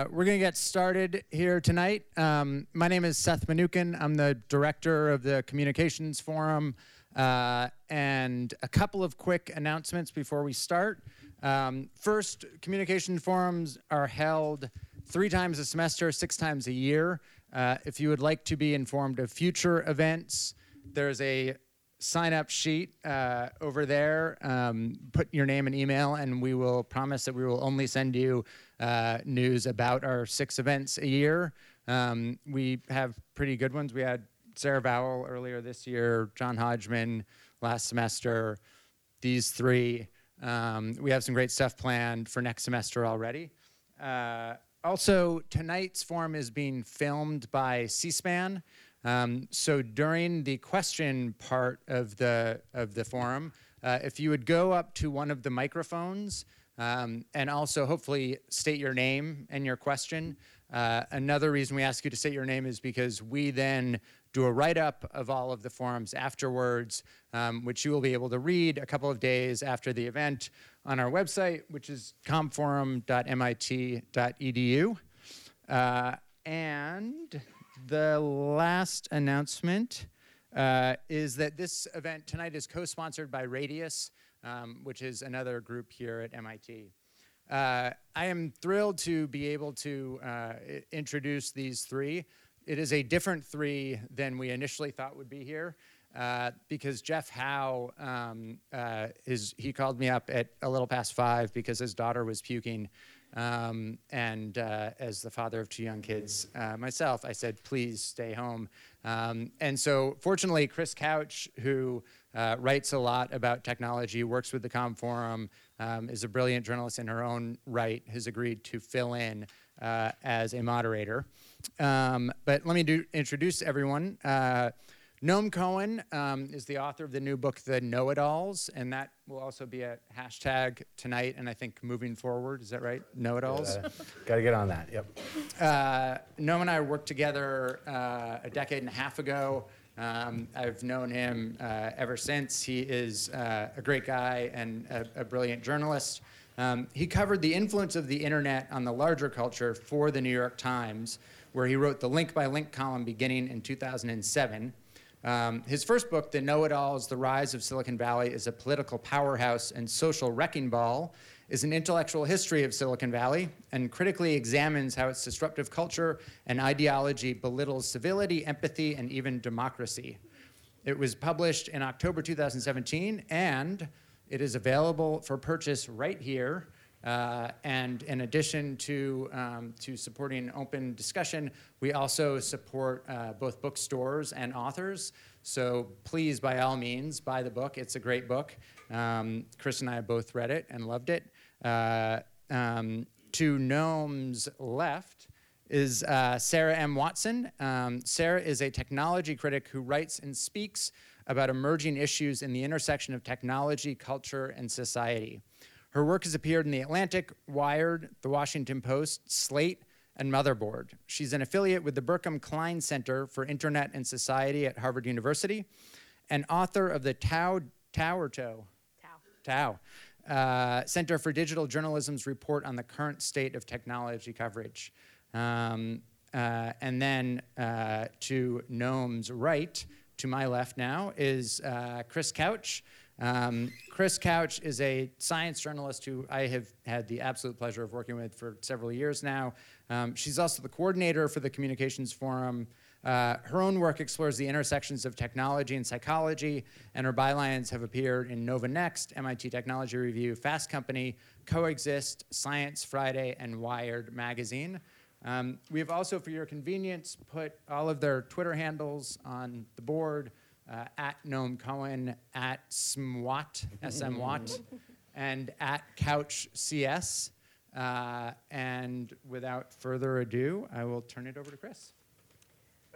Uh, we're going to get started here tonight. Um, my name is Seth Mnookin. I'm the director of the Communications Forum. Uh, and a couple of quick announcements before we start. Um, first, communication forums are held three times a semester, six times a year. Uh, if you would like to be informed of future events, there's a sign up sheet uh, over there. Um, put your name and email, and we will promise that we will only send you uh, news about our six events a year. Um, we have pretty good ones. We had Sarah Vowell earlier this year, John Hodgman last semester, these three. Um, we have some great stuff planned for next semester already. Uh, also, tonight's forum is being filmed by C SPAN. Um, so during the question part of the of the forum, uh, if you would go up to one of the microphones um, and also hopefully state your name and your question. Uh, another reason we ask you to state your name is because we then do a write up of all of the forums afterwards, um, which you will be able to read a couple of days after the event on our website, which is comforum.mit.edu. Uh, and the last announcement uh, is that this event tonight is co sponsored by Radius, um, which is another group here at MIT. Uh, I am thrilled to be able to uh, introduce these three. It is a different three than we initially thought would be here. Uh, because Jeff Howe, um, uh, his, he called me up at a little past five because his daughter was puking um, and uh, as the father of two young kids uh, myself, I said, please stay home. Um, and so, fortunately, Chris Couch, who uh, writes a lot about technology, works with the Com Forum, um, is a brilliant journalist in her own right, has agreed to fill in uh, as a moderator. Um, but let me do, introduce everyone. Noam Cohen um, is the author of the new book, The Know It Alls, and that will also be a hashtag tonight and I think moving forward. Is that right? Know It Alls? Uh, Got to get on that, yep. Uh, Noam and I worked together uh, a decade and a half ago. Um, I've known him uh, ever since. He is uh, a great guy and a, a brilliant journalist. Um, he covered the influence of the internet on the larger culture for the New York Times, where he wrote the link by link column beginning in 2007. Um, his first book, The Know It Alls The Rise of Silicon Valley is a Political Powerhouse and Social Wrecking Ball, is an intellectual history of Silicon Valley and critically examines how its disruptive culture and ideology belittles civility, empathy, and even democracy. It was published in October 2017, and it is available for purchase right here uh, and in addition to, um, to supporting open discussion, we also support uh, both bookstores and authors. So please, by all means, buy the book. It's a great book. Um, Chris and I both read it and loved it. Uh, um, to Noam's left is uh, Sarah M. Watson. Um, Sarah is a technology critic who writes and speaks about emerging issues in the intersection of technology, culture, and society. Her work has appeared in The Atlantic, Wired, The Washington Post, Slate, and Motherboard. She's an affiliate with the Berkman Klein Center for Internet and Society at Harvard University and author of the Tao, Tao or? Tao. Tao. Uh, Center for Digital Journalism's report on the current state of technology coverage. Um, uh, and then uh, to Noam's right, to my left now, is uh, Chris Couch. Um, Chris Couch is a science journalist who I have had the absolute pleasure of working with for several years now. Um, she's also the coordinator for the Communications Forum. Uh, her own work explores the intersections of technology and psychology, and her bylines have appeared in Nova Next, MIT Technology Review, Fast Company, Coexist, Science Friday, and Wired magazine. Um, we have also, for your convenience, put all of their Twitter handles on the board uh, at Noam Cohen, at Smwat, SMWat, and at Couch CS. Uh, and without further ado, I will turn it over to Chris.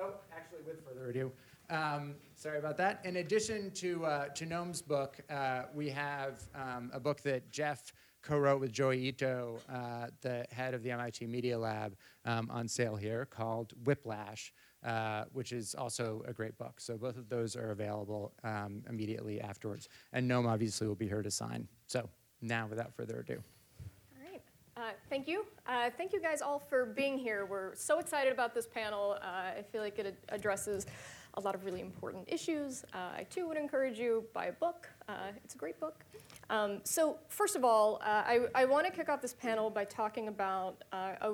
Oh, actually, with further ado, um, sorry about that. In addition to, uh, to Noam's book, uh, we have um, a book that Jeff co-wrote with Joi Ito, uh, the head of the MIT Media Lab, um, on sale here called Whiplash. Uh, which is also a great book. So both of those are available um, immediately afterwards. And Noam obviously will be here to sign. So now, without further ado. All right. Uh, thank you. Uh, thank you guys all for being here. We're so excited about this panel. Uh, I feel like it addresses a lot of really important issues. Uh, I too would encourage you buy a book. Uh, it's a great book. Um, so first of all, uh, I, I want to kick off this panel by talking about a,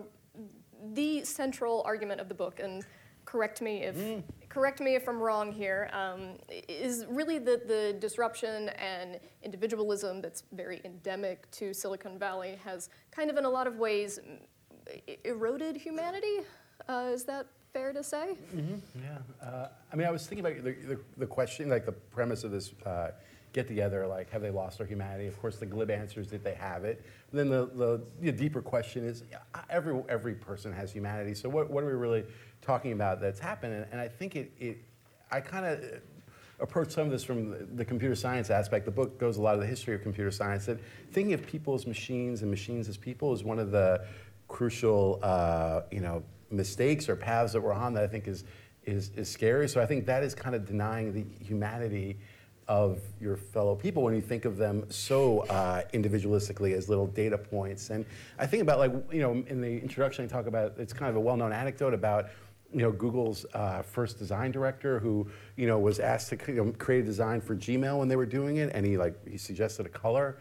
the central argument of the book, and correct me if mm. correct me if I'm wrong here. Um, is really the, the disruption and individualism that's very endemic to Silicon Valley has kind of in a lot of ways eroded humanity. Uh, is that fair to say? Mm-hmm. Yeah. Uh, I mean, I was thinking about the, the, the, question, like the premise of this uh, get together, like, have they lost their humanity? Of course, the glib answer is that they have it. But then the, the, the, deeper question is every, every person has humanity. So, what, what are we really talking about that's happened? And, and I think it, it I kind of approach some of this from the, the computer science aspect. The book goes a lot of the history of computer science. That thinking of people as machines and machines as people is one of the crucial, uh, you know, mistakes or paths that we're on that I think is, is, is scary. So I think that is kind of denying the humanity of your fellow people when you think of them so uh, individualistically as little data points. And I think about like, you know, in the introduction I talk about, it's kind of a well-known anecdote about you know, Google's uh, first design director who, you know, was asked to know, create a design for Gmail when they were doing it, and he like he suggested a color,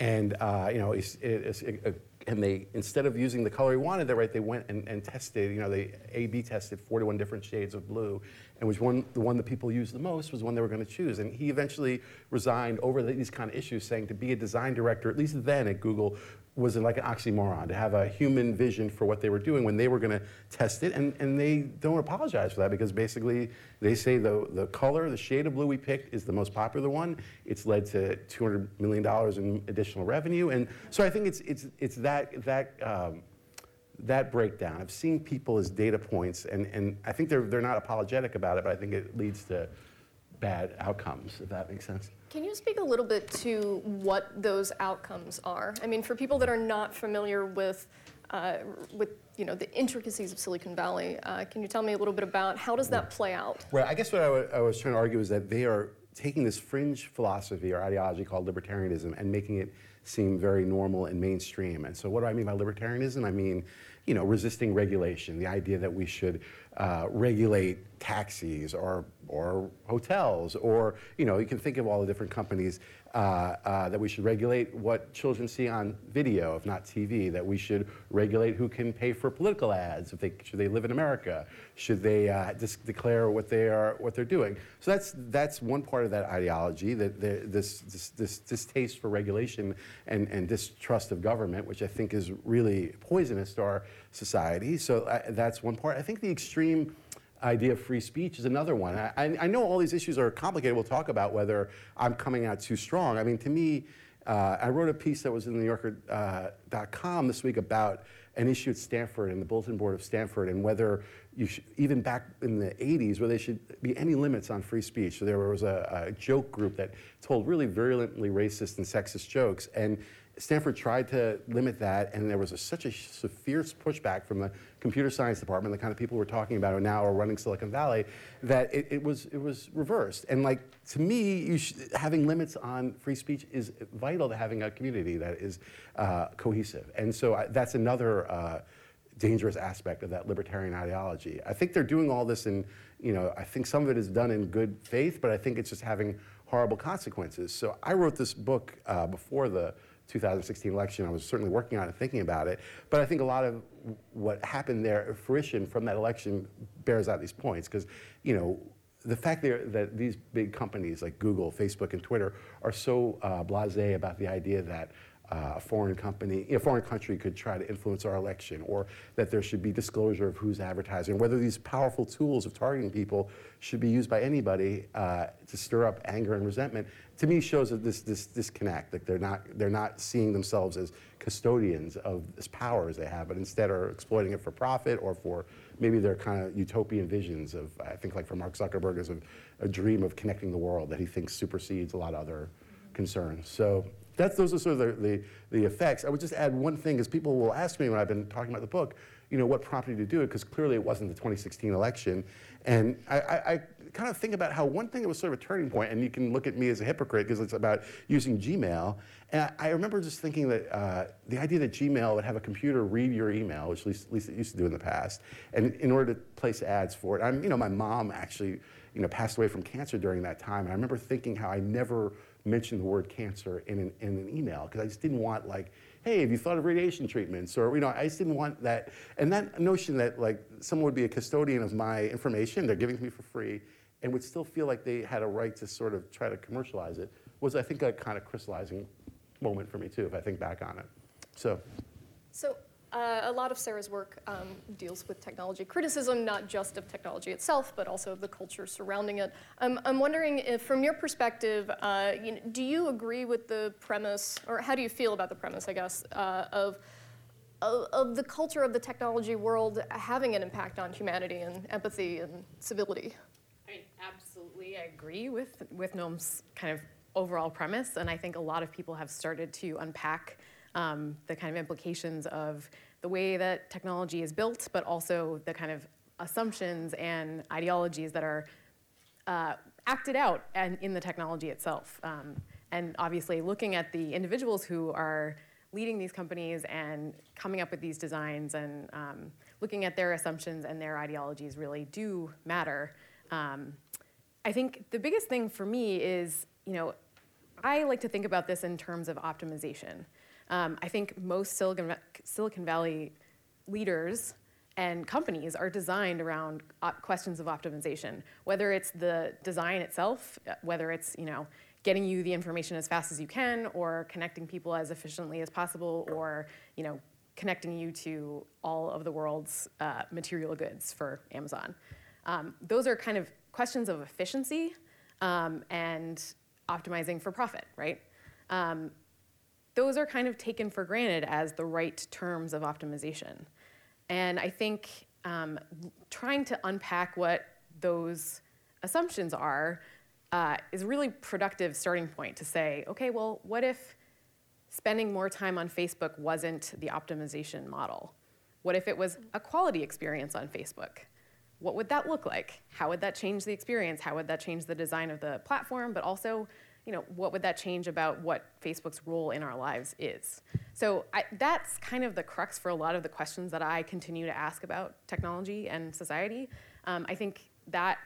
and uh, you know, it, it, it, and they instead of using the color he wanted, they right, they went and, and tested, you know, they A/B tested 41 different shades of blue, and which one the one that people used the most was one they were going to choose. And he eventually resigned over these kind of issues, saying to be a design director, at least then at Google, was it like an oxymoron to have a human vision for what they were doing when they were going to test it? And, and they don't apologize for that because basically they say the, the color the shade of blue we picked is the most popular one. It's led to $200 million in additional revenue. And so i think it's, it's, it's that, that, um, that breakdown. Of seeing people as data points and, and i think they're, they're not apologetic about it but i think it leads to bad outcomes if that makes sense can you speak a little bit to what those outcomes are? I mean, for people that are not familiar with uh, with you know the intricacies of Silicon Valley, uh, can you tell me a little bit about how does that play out? Right. I guess what I, was trying to argue is that they are taking this fringe philosophy or ideology called libertarianism and making it seem very normal and mainstream. And so, what do I mean by libertarianism? I mean, you know, resisting regulation, the idea that we should uh, regulate taxis or or hotels or you know you can think of all the different companies uh, uh, that we should regulate what children see on video if not TV that we should regulate who can pay for political ads if they should they live in America should they uh, just declare what they are what they're doing. So that's that's one part of that ideology that this, this this distaste for regulation and and distrust of government which I think is really poisonous to our society. So uh, that's one part. I think the extreme idea of free speech is another one. I, I, know all these issues are complicated. We'll talk about whether I'm coming out too strong. I mean, to me, uh, I wrote a piece that was in the New Yorker.com uh, this week about an issue at Stanford and the bulletin board of Stanford and whether you should, even back in the 80s, where there should be any limits on free speech. So there was a, a joke group that told really virulently racist and sexist jokes. And Stanford tried to limit that, and there was a, such a fierce pushback from the computer science department, the kind of people we're talking about now are running Silicon Valley, that it, it was it was reversed. And like to me, having limits on free speech is vital to having a community that is uh, cohesive. And so I, that's another. Uh, dangerous aspect of that libertarian ideology. I think they're doing all this in, you know, I think some of it is done in good faith, but I think it's just having horrible consequences. So I wrote this book uh, before the 2016 election. I was certainly working on it, thinking about it. But I think a lot of what happened there, fruition from that election, bears out these points. Because, you know, the fact that these big companies like Google, Facebook, and Twitter are so uh, blasé about the idea that uh, a foreign company, a foreign country could try to influence our election, or that there should be disclosure of who's advertising, whether these powerful tools of targeting people should be used by anybody uh, to stir up anger and resentment, to me shows that this, this disconnect, that they're not, they're not seeing themselves as custodians of this power as they have, but instead are exploiting it for profit or for maybe their kind of utopian visions of, I think like for Mark Zuckerberg, there's a, a dream of connecting the world that he thinks supersedes a lot of other concerns. So that's those are sort of the, the, the effects. I would just add one thing, because people will ask me when I've been talking about the book, you know, what prompted you to do it, because clearly it wasn't the 2016 election. And I, I, I kind of think about how one thing that was sort of a turning point, and you can look at me as a hypocrite because it's about using Gmail. And I, I remember just thinking that uh, the idea that Gmail would have a computer read your email, which at least, at least it used to do in the past, and in order to place ads for it. I'm, you know, my mom actually, you know, passed away from cancer during that time, and I remember thinking how I never mentioned the word cancer in an, in an email because I just didn't want like, hey, have you thought of radiation treatments? Or, you know, I just didn't want that. And that notion that like someone would be a custodian of my information, they're giving it to me for free, and would still feel like they had a right to sort of try to commercialize it was, I think, a kind of crystallizing moment for me too, if I think back on it. So, So uh, a lot of Sarah's work um, deals with technology criticism, not just of technology itself, but also the culture surrounding it. Um, I'm wondering if, from your perspective, uh, you know, do you agree with the premise, or how do you feel about the premise, I guess, uh, of, of, of the culture of the technology world having an impact on humanity and empathy and civility? I mean, absolutely, I agree with with Noam's kind of overall premise, and I think a lot of people have started to unpack um, the kind of implications of the way that technology is built, but also the kind of assumptions and ideologies that are uh, acted out and in the technology itself. Um, and obviously, looking at the individuals who are leading these companies and coming up with these designs and um, looking at their assumptions and their ideologies really do matter. Um, I think the biggest thing for me is, you know, I like to think about this in terms of optimization. Um, I think most Silicon, Silicon Valley leaders and companies are designed around op- questions of optimization, whether it's the design itself, uh, whether it's, you know, getting you the information as fast as you can or connecting people as efficiently as possible or, you know, connecting you to all of the world's uh, material goods for Amazon. Um, those are kind of questions of efficiency um, and optimizing for profit, right? Um, those are kind of taken for granted as the right terms of optimization. And I think um, trying to unpack what those assumptions are uh, is a really productive starting point to say, okay, well, what if spending more time on Facebook wasn't the optimization model? What if it was a quality experience on Facebook? What would that look like? How would that change the experience? How would that change the design of the platform? But also, you know, what would that change about what Facebook's role in our lives is? So I, that's kind of the crux for a lot of the questions that I continue to ask about technology and society. Um, I think that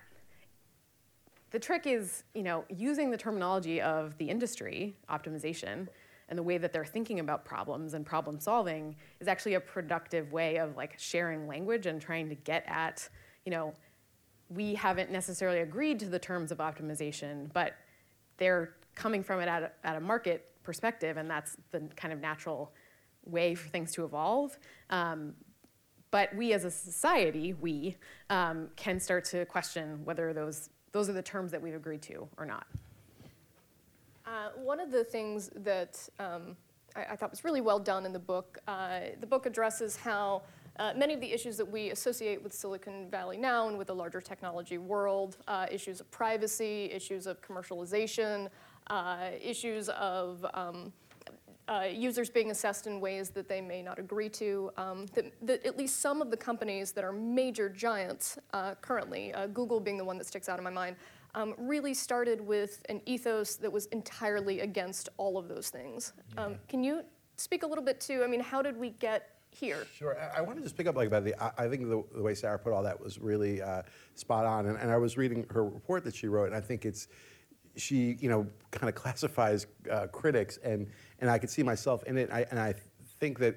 the trick is, you know, using the terminology of the industry, optimization, and the way that they're thinking about problems and problem solving is actually a productive way of like sharing language and trying to get at, you know, we haven't necessarily agreed to the terms of optimization, but they're coming from it at a, at a market perspective, and that's the kind of natural way for things to evolve. Um, but we as a society, we um, can start to question whether those, those are the terms that we've agreed to or not. Uh, one of the things that um, I, I, thought was really well done in the book, uh, the book addresses how uh, many of the issues that we associate with Silicon Valley now and with the larger technology world, uh, issues of privacy, issues of commercialization, uh, issues of um, uh, users being assessed in ways that they may not agree to, um, that, that, at least some of the companies that are major giants uh, currently, uh, Google being the one that sticks out in my mind, um, really started with an ethos that was entirely against all of those things. Um, can you speak a little bit to, I mean, how did we get here. Sure. I, I want to just pick up like about the. I, I think the, the, way Sarah put all that was really uh, spot on. And, and, I was reading her report that she wrote, and I think it's she you know kind of classifies uh, critics, and and I could see myself in it. I, and I think that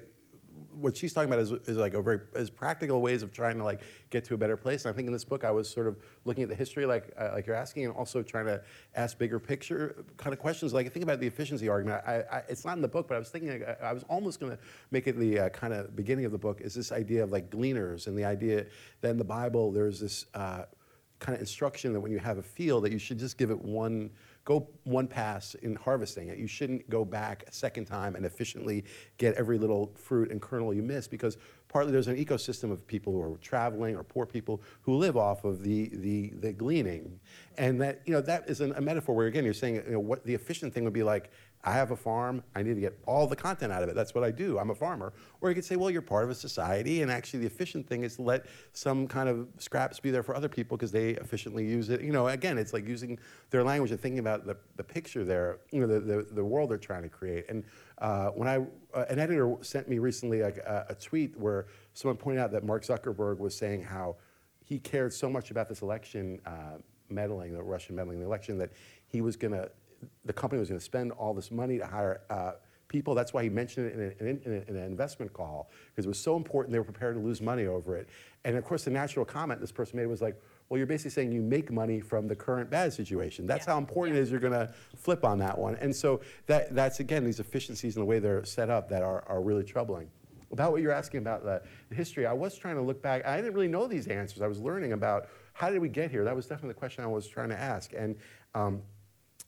what she's talking about is, is like a very is practical ways of trying to like get to a better place. And I think in this book I was sort of looking at the history like uh, like you're asking, and also trying to ask bigger picture kind of questions. Like think about the efficiency argument. I, I, it's not in the book, but I was thinking I, I was almost going to make it the uh, kind of beginning of the book. Is this idea of like gleaners and the idea that in the Bible there's this uh, kind of instruction that when you have a field that you should just give it one go one pass in harvesting it. You shouldn't go back a second time and efficiently get every little fruit and kernel you miss because partly there's an ecosystem of people who are traveling or poor people who live off of the, the, the gleaning. And that, you know, that is an, a metaphor where, again, you're saying, you know, what the efficient thing would be like, I have a farm. I need to get all the content out of it. That's what I do. I'm a farmer. Or you could say, well, you're part of a society, and actually the efficient thing is to let some kind of scraps be there for other people because they efficiently use it. You know, again, it's like using their language and thinking about the, the picture there, you know, the, the, the world they're trying to create. And uh, when I, uh, an editor sent me recently a, a tweet where someone pointed out that Mark Zuckerberg was saying how he cared so much about this election uh, meddling, the Russian meddling in the election, that he was going to, the company was going to spend all this money to hire uh, people. That's why he mentioned it in, a, in, a, in, an investment call, because it was so important they were prepared to lose money over it. And of course, the natural comment this person made was like, well, you're basically saying you make money from the current bad situation. That's Yeah. how important it is you're going to flip on that one. And so that, that's, again, these efficiencies and the way they're set up that are, are really troubling. About what you're asking about the, the history, I was trying to look back. I didn't really know these answers. I was learning about how did we get here. That was definitely the question I was trying to ask. And um,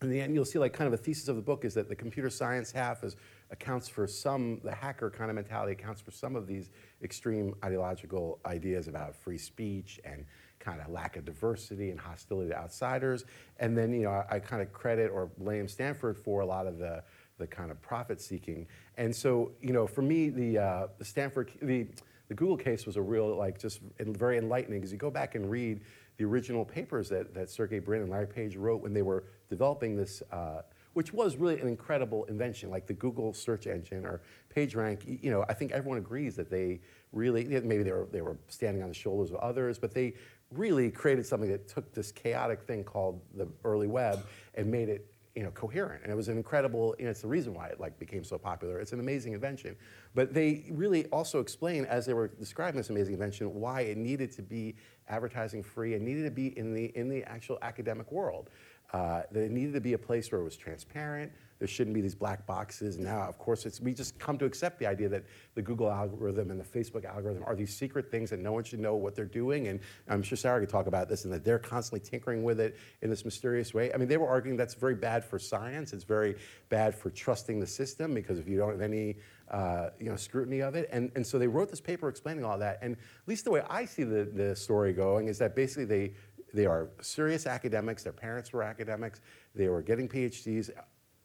in the end, you'll see like kind of a thesis of the book is that the computer science half is accounts for some, the hacker kind of mentality accounts for some of these extreme ideological ideas about free speech and kind of lack of diversity and hostility to outsiders. And then, you know, I, I kind of credit or blame Stanford for a lot of the, the kind of profit seeking. And so, you know, for me, the, uh, the Stanford, the, the Google case was a real, like, just very enlightening because you go back and read the original papers that, that Sergey Brin and Larry Page wrote when they were developing this, uh, which was really an incredible invention, like the Google search engine or PageRank. You know, I think everyone agrees that they really, maybe they were, they were standing on the shoulders of others, but they really created something that took this chaotic thing called the early web and made it you know, coherent. And it was an incredible, know, it's the reason why it like became so popular. It's an amazing invention. But they really also explain, as they were describing this amazing invention, why it needed to be advertising free and needed to be in the, in the actual academic world. Uh, that it needed to be a place where it was transparent. There shouldn't be these black boxes. Now, of course, it's, we just come to accept the idea that the Google algorithm and the Facebook algorithm are these secret things that no one should know what they're doing. And I'm sure Sarah could talk about this, and that they're constantly tinkering with it in this mysterious way. I mean, they were arguing that's very bad for science. It's very bad for trusting the system because if you don't have any uh, you know, scrutiny of it. And, and so they wrote this paper explaining all that. And at least the way I see the, the story going is that basically they they are serious academics. Their parents were academics. They were getting PhDs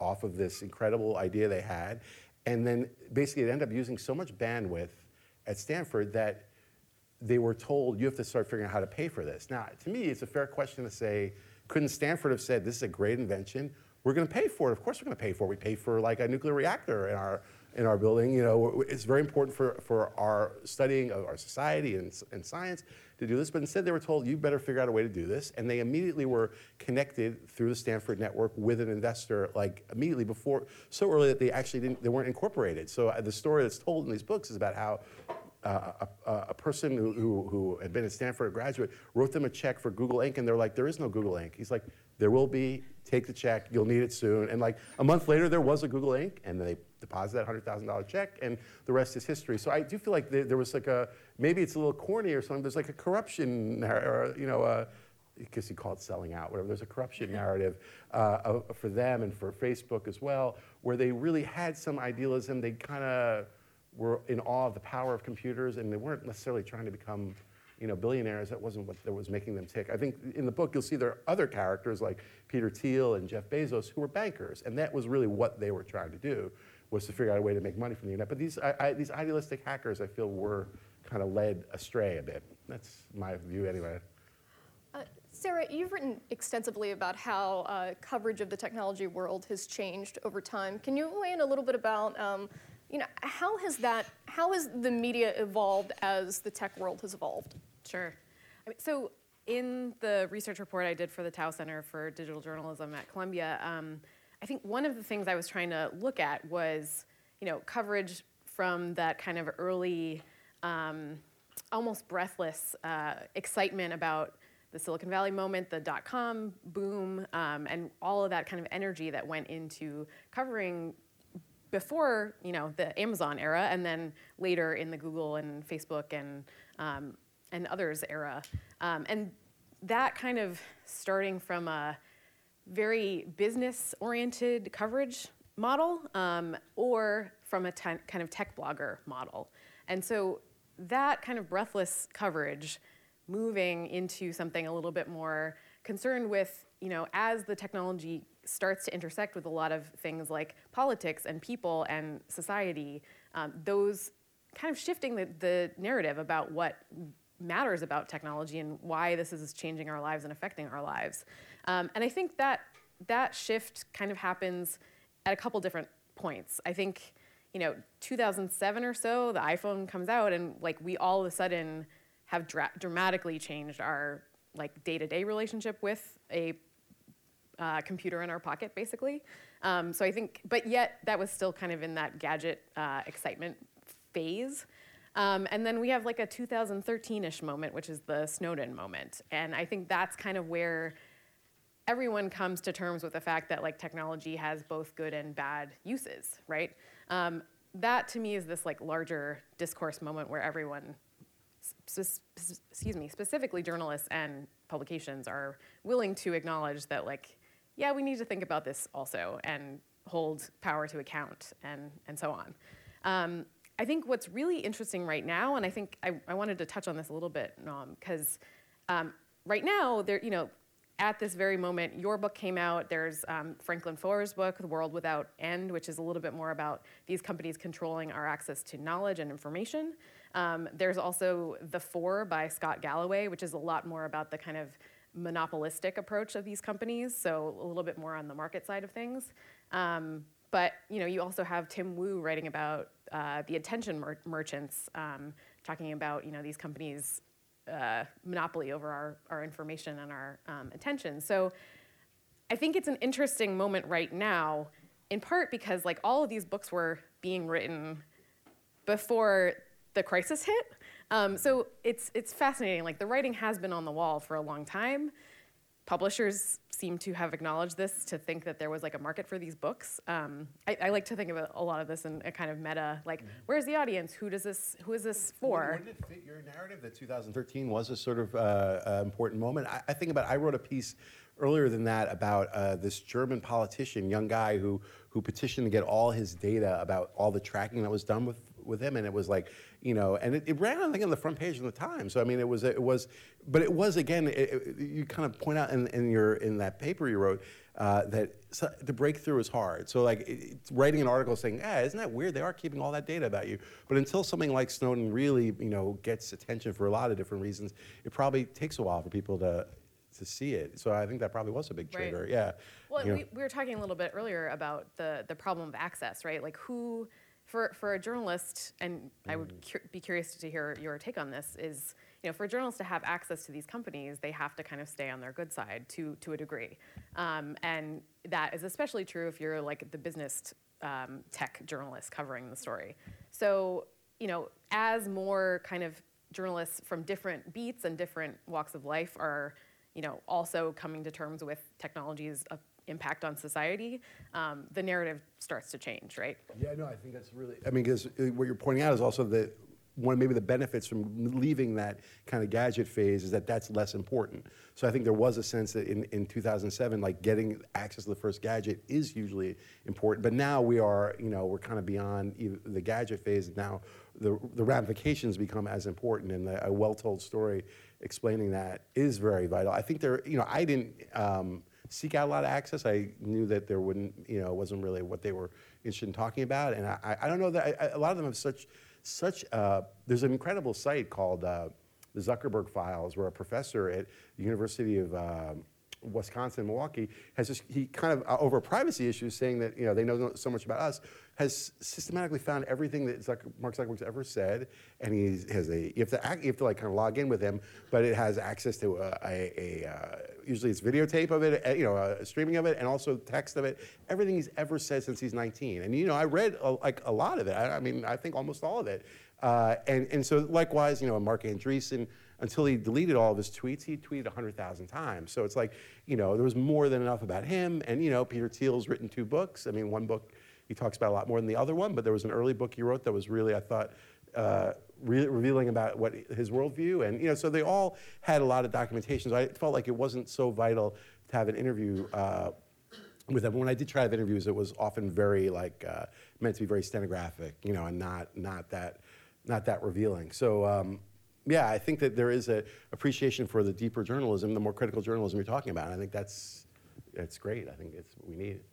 off of this incredible idea they had. And then basically it ended up using so much bandwidth at Stanford that they were told, you have to start figuring out how to pay for this. Now, to me, it's a fair question to say, couldn't Stanford have said, this is a great invention? We're going to pay for it. Of course we're going to pay for it. We pay for like a nuclear reactor in our in our building. You know, it's very important for, for our studying of our society and, and science to do this. But instead, they were told, you better figure out a way to do this. And they immediately were connected through the Stanford network with an investor, like immediately before, so early that they actually didn't, they weren't incorporated. So uh, the story that's told in these books is about how uh, a, a, person who, who, who, had been at Stanford, a graduate, wrote them a check for Google Inc. And they're like, there is no Google Inc. He's like, there will be. Take the check. You'll need it soon. And like a month later, there was a Google Inc. And they deposited that $100,000 check, and the rest is history. So I do feel like there, there, was like a, maybe it's a little corny or something, there's like a corruption, or, you know, uh, because you call it selling out, whatever. There's a corruption narrative uh, for them and for Facebook as well, where they really had some idealism. They kind of were in awe of the power of computers, and they weren't necessarily trying to become you know, billionaires. That wasn't what that was making them tick. I think in the book you'll see there are other characters like Peter Thiel and Jeff Bezos who were bankers, and that was really what they were trying to do was to figure out a way to make money from the internet. But these, I, I, these idealistic hackers, I feel, were kind of led astray a bit. That's my view anyway. Uh, Sarah, you've written extensively about how uh, coverage of the technology world has changed over time. Can you weigh in a little bit about, um, you know, how has that, how has the media evolved as the tech world has evolved? Sure. I mean, so in the research report I did for the Tow Center for Digital Journalism at Columbia, um, I think one of the things I was trying to look at was, you know, coverage from that kind of early, um, almost breathless uh, excitement about the Silicon Valley moment, the dot com boom, um, and all of that kind of energy that went into covering before, you know, the Amazon era, and then later in the Google and Facebook and um, and others era, um, and that kind of starting from a very business oriented coverage model um, or from a kind of tech blogger model. And so that kind of breathless coverage moving into something a little bit more concerned with, you know, as the technology starts to intersect with a lot of things like politics and people and society, um, those kind of shifting the, the narrative about what matters about technology and why this is changing our lives and affecting our lives. Um, and I think that that shift kind of happens at a couple different points. I think, you know, 2007 or so, the iPhone comes out, and like we all of a sudden have dra- dramatically changed our like day-to-day relationship with a uh, computer in our pocket, basically. Um, so I think, but yet that was still kind of in that gadget uh, excitement phase. Um, and then we have like a 2013-ish moment, which is the Snowden moment, and I think that's kind of where everyone comes to terms with the fact that like technology has both good and bad uses, right? Um, that to me is this like larger discourse moment where everyone, excuse me, specifically journalists and publications are willing to acknowledge that like, yeah, we need to think about this also and hold power to account and and so on. Um, I think what's really interesting right now, and I think I, I wanted to touch on this a little bit, because um, right now there, you know, at this very moment, your book came out. There's um, Franklin Foer's book, The World Without End, which is a little bit more about these companies controlling our access to knowledge and information. Um, there's also The Four by Scott Galloway, which is a lot more about the kind of monopolistic approach of these companies, so a little bit more on the market side of things. Um, but you know, you also have Tim Wu writing about uh, the attention mer- merchants, um, talking about you know these companies uh, monopoly over our, our information and our um, attention. So I think it's an interesting moment right now, in part because like all of these books were being written before the crisis hit. Um, so it's it's fascinating. Like the writing has been on the wall for a long time publishers seem to have acknowledged this to think that there was like a market for these books. Um, I, I, like to think of a, a, lot of this in a kind of meta, like, mm-hmm. where's the audience? Who does this? Who is this for? Wouldn't it fit your narrative that 2013 was a sort of uh, uh, important moment? I, I, think about. I wrote a piece earlier than that about uh, this German politician, young guy who who petitioned to get all his data about all the tracking that was done with with him, and it was like, you know, and it, it ran, I think, on the front page of the Times. So I mean, it was, it was, but it was again, it, it, you kind of point out in, in your in that paper you wrote uh, that so the breakthrough is hard. So like writing an article saying, "Ah, isn't that weird? They are keeping all that data about you." But until something like Snowden really, you know, gets attention for a lot of different reasons, it probably takes a while for people to to see it. So I think that probably was a big trigger. Right. Yeah. Well, we, we were talking a little bit earlier about the the problem of access, right? Like who for, for a journalist, and I would mm. cu- be curious to hear your take on this, is you know, for a journalist to have access to these companies, they have to kind of stay on their good side to, to a degree. Um, and that is especially true if you're like the business um, tech journalist covering the story. So, you know, as more kind of journalists from different beats and different walks of life are, you know, also coming to terms with technology's impact on society, um, the narrative starts to change, right? Yeah, no, I think that's really. I mean, because uh, what you're pointing out is also that one maybe the benefits from leaving that kind of gadget phase is that that's less important. So I think there was a sense that in, in 2007, like getting access to the first gadget is hugely important. But now we are, you know, we're kind of beyond the gadget phase. Now the, the ramifications become as important, and the, a well-told story explaining that is very vital. I think there, you know, I didn't. Um, seek out a lot of access. I knew that there wouldn't, you know, wasn't really what they were interested in talking about. And I, I don't know that a lot of them have such, such. Uh, there's an incredible site called uh, the Zuckerberg Files, where a professor at the University of um, Wisconsin, Milwaukee, has just, he kind of uh, over privacy issues, saying that you know they know so much about us, has systematically found everything that Zucker, Mark Zuckerberg's ever said, and he has a you have to act, you have to like kind of log in with him, but it has access to a, a, a uh, usually it's videotape of it, uh, you know, a streaming of it, and also text of it. Everything he's ever said since he's 19, and you know I read a, like a lot of it. I, I mean I think almost all of it, uh, and and so likewise you know Marc Andreessen until he deleted all of his tweets, he tweeted 100,000 times. So it's like, you know, there was more than enough about him. And, you know, Peter Thiel's written two books. I mean, one book he talks about a lot more than the other one, but there was an early book he wrote that was really, I thought, uh, re- revealing about what his worldview. And, you know, so they all had a lot of documentation. So I felt like it wasn't so vital to have an interview. Uh, with them. When I did try to have interviews, it was often very like uh, meant to be very stenographic, you know, and not not that not that revealing. So um, yeah, I think that there is a appreciation for the deeper journalism, the more critical journalism you're talking about. And I think that's it's great. I think it's what we need it.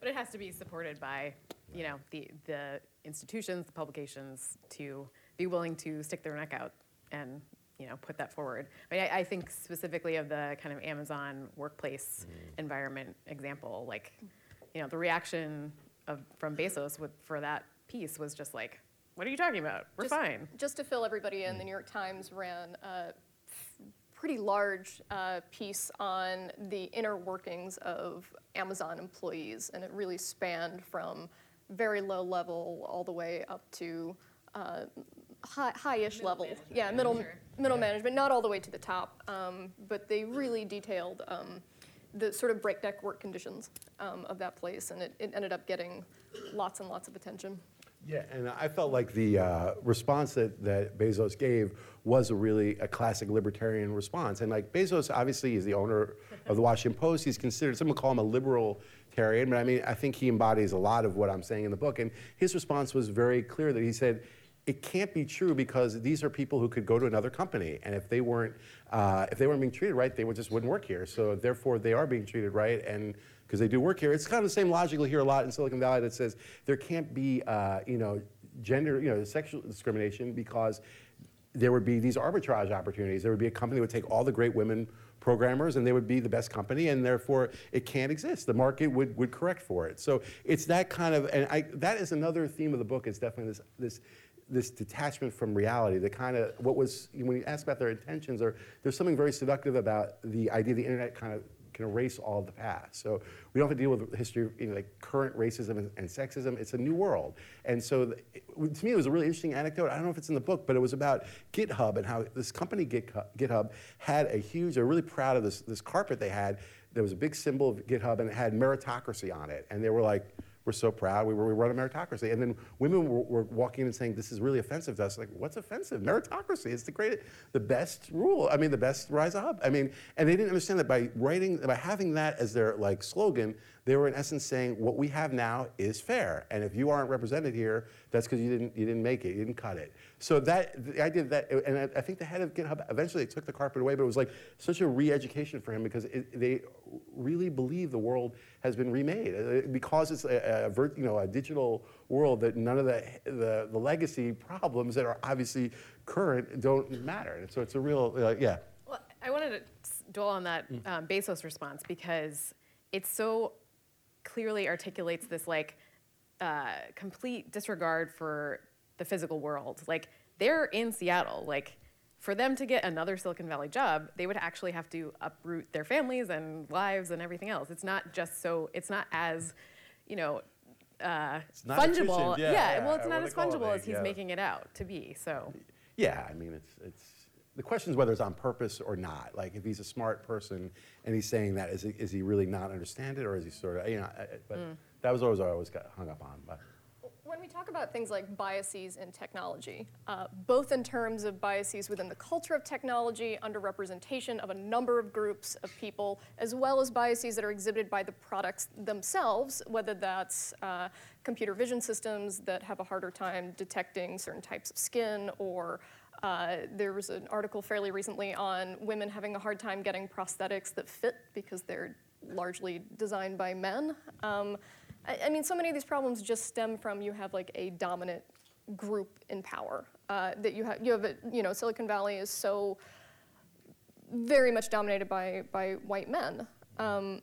But it has to be supported by, you know, the, the institutions, the publications to be willing to stick their neck out and, you know, put that forward. I mean, I, I think specifically of the kind of Amazon workplace mm-hmm. environment example, like, you know, the reaction of, from Bezos with, for that piece was just like, what are you talking about? We're Just- fine. Just to fill everybody in, the New York Times ran a pretty large uh, piece on the inner workings of Amazon employees, and it really spanned from very low level all the way up to uh, high, high-ish Middle level. management, Yeah, yeah, middle sure. middle management, not all the way to the top, um, but they really detailed um, the sort of breakneck work conditions um, of that place, and it, it ended up getting lots and lots of attention. Yeah, and I felt like the uh, response that, that Bezos gave was a really a classic libertarian response. And like Bezos obviously is the owner of the Washington Post. He's considered, some would call him a libertarian, but I mean, I think he embodies a lot of what I'm saying in the book. And his response was very clear that he said, it can't be true because these are people who could go to another company, and if they weren't, uh, if they weren't being treated right, they would just wouldn't work here. So therefore, they are being treated right, and because they do work here, it's kind of the same logic you'll hear a lot in Silicon Valley that says there can't be, uh, you know, gender, you know, sexual discrimination because there would be these arbitrage opportunities. There would be a company that would take all the great women programmers and they would be the best company and therefore it can't exist. The market would, would correct for it. So it's that kind of, and I, that is another theme of the book is definitely this, this, this detachment from reality, the kind of, what was, when you ask about their intentions, or there's something very seductive about the idea of the internet kind of can erase all the past. So we don't have to deal with the history of you know, like current racism and, and sexism. It's a new world. And so the, it- to me, it was a really interesting anecdote. I don't know if it's in the book, but it was about GitHub and how this company GitHub, had a huge. They're really proud of this this carpet they had. There was a big symbol of GitHub and it had meritocracy on it. And they were like. We're so proud. We, were, we run a meritocracy. And then women were, were walking in and saying, This is really offensive to us. Like, what's offensive? Meritocracy. is the great, the best rule. I mean, the best rise up. I mean, and they didn't understand that by writing, by having that as their like slogan, they were in essence saying, What we have now is fair. And if you aren't represented here, that's because you didn't, you didn't make it, you didn't cut it. So that, the idea that, and I, I think the head of GitHub, eventually they took the carpet away, but it was like such a re education for him because it, they really believe the world has been remade. Uh, Because it's a, a, you know, a digital world, that none of the, the, the legacy problems that are obviously current don't matter. And so it's a real, uh, yeah. Well, I wanted to dwell on that um, Bezos response because it so clearly articulates this like uh, complete disregard for the physical world. Like they're in Seattle. Like for them to get another Silicon Valley job, they would actually have to uproot their families and lives and everything else. It's not just so. It's not as, you know. Uh, fungible, efficient, yeah, yeah, Well, it's not as call it, fungible as he's yeah. making it out to be. So, Yeah, I mean, it's, it's, the question is whether it's on purpose or not. Like, if he's a smart person and he's saying that, is he, is he really not understand it, or is he sort of, you know, but that was always what I always got hung up on. But. When we talk about things like biases in technology, uh, both in terms of biases within the culture of technology, underrepresentation of a number of groups of people, as well as biases that are exhibited by the products themselves, whether that's uh, computer vision systems that have a harder time detecting certain types of skin, or uh, there was an article fairly recently on women having a hard time getting prosthetics that fit because they're largely designed by men. Um, I, I mean, so many of these problems just stem from you have like a dominant group in power. Uh, that you have, you have, a, you know, Silicon Valley is so very much dominated by by white men. Um,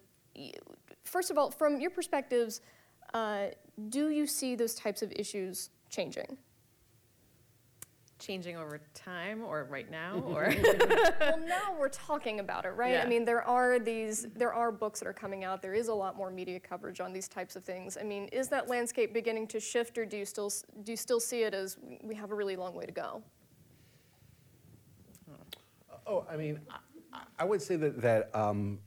first of all, from your perspectives, uh, do you see those types of issues changing? Changing over time or right now or well, now we're talking about it, right? Yeah. I mean, there are these, there are books that are coming out. There is a lot more media coverage on these types of things. I mean, is that landscape beginning to shift, or do you still do you still see it as we have a really long way to go? Oh, I mean, I, I would say that, that um,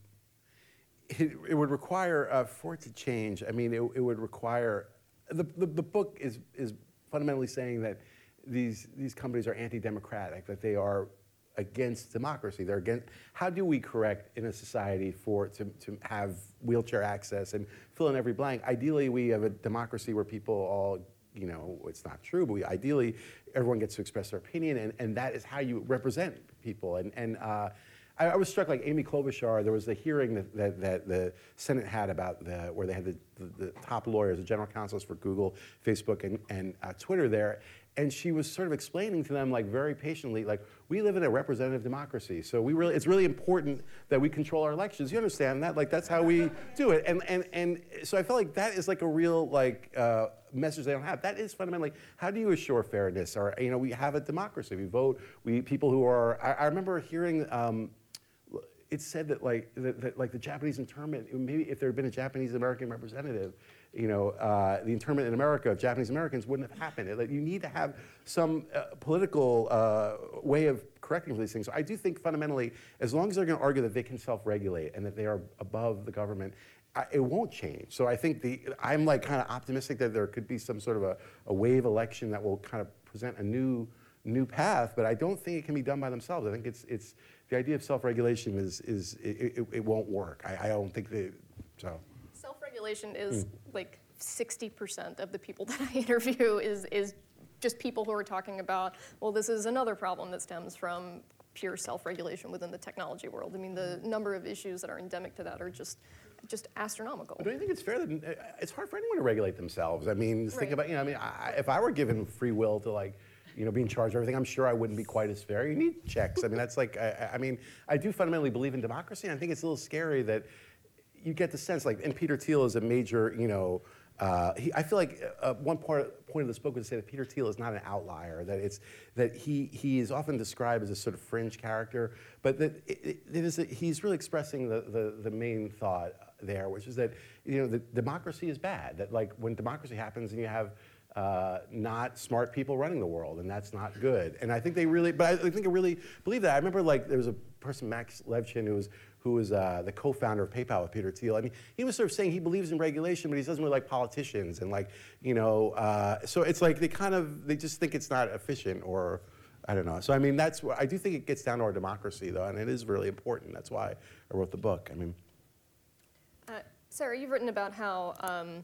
it, it would require, uh, for it to change, I mean, it, it would require, the, the, the book is, is fundamentally saying that these, these companies are anti-democratic, that they are against democracy. They're against, how do we correct in a society for, to, to have wheelchair access and fill in every blank? Ideally, we have a democracy where people all you know, it's not true, but we, ideally, everyone gets to express their opinion, and, and that is how you represent people. And, and uh, I, I was struck like Amy Klobuchar. There was a hearing that, that, that the Senate had about the where they had the, the, the top lawyers, the general counsels for Google, Facebook, and, and uh, Twitter there, and she was sort of explaining to them like very patiently, like we live in a representative democracy, so we really it's really important that we control our elections. You understand that? Like that's how we do it, and and and so I felt like that is like a real like. Uh, message they don't have. That is fundamentally how do you assure fairness? Or you know, we have a democracy. We vote. We people who are. I, I remember hearing. Um, it said that like that, that, like the Japanese internment, maybe if there had been a Japanese American representative, you know, uh, the internment in America of Japanese Americans wouldn't have happened. It, like, you need to have some uh, political uh, way of correcting for these things. So I do think fundamentally, as long as they're going to argue that they can self-regulate and that they are above the government, I, it won't change. So I think the I'm like kind of optimistic that there could be some sort of a, a wave election that will kind of present a new new path, but I don't think it can be done by themselves. I think it's it's the idea of self-regulation is is it, it, it won't work. I, I don't think so. Self-regulation is like 60% of the people that I interview is, is just people who are talking about, well, this is another problem that stems from pure self-regulation within the technology world. I mean, the number of issues that are endemic to that are just, just astronomical. But don't you think it's fair that uh, it's hard for anyone to regulate themselves? I mean, just think about you know. I mean, I, if I were given free will to like, you know, be in charge of everything, I'm sure I wouldn't be quite as fair. You need checks. I mean, that's like. I, I mean, I do fundamentally believe in democracy, and I think it's a little scary that you get the sense like, and Peter Thiel is a major, you know. Uh, he, I feel like uh, one part, point of this book was to say that Peter Thiel is not an outlier. That it's that he he is often described as a sort of fringe character, but that it, it is a, he's really expressing the, the the main thought there, which is that you know the democracy is bad. That like when democracy happens and you have uh, not smart people running the world, and that's not good. And I think they really, but I, I think I really believe that. I remember like there was a person, Max Levchin, who was who was uh, the co-founder of PayPal with Peter Thiel. I mean, he was sort of saying he believes in regulation, but he doesn't really like politicians, and like you know, uh, so it's like they kind of they just think it's not efficient or. I don't know. So I mean, that's where I do think it gets down to our democracy, though, and it is really important. That's why I wrote the book. I mean, Uh, Sarah, you've written about how, um,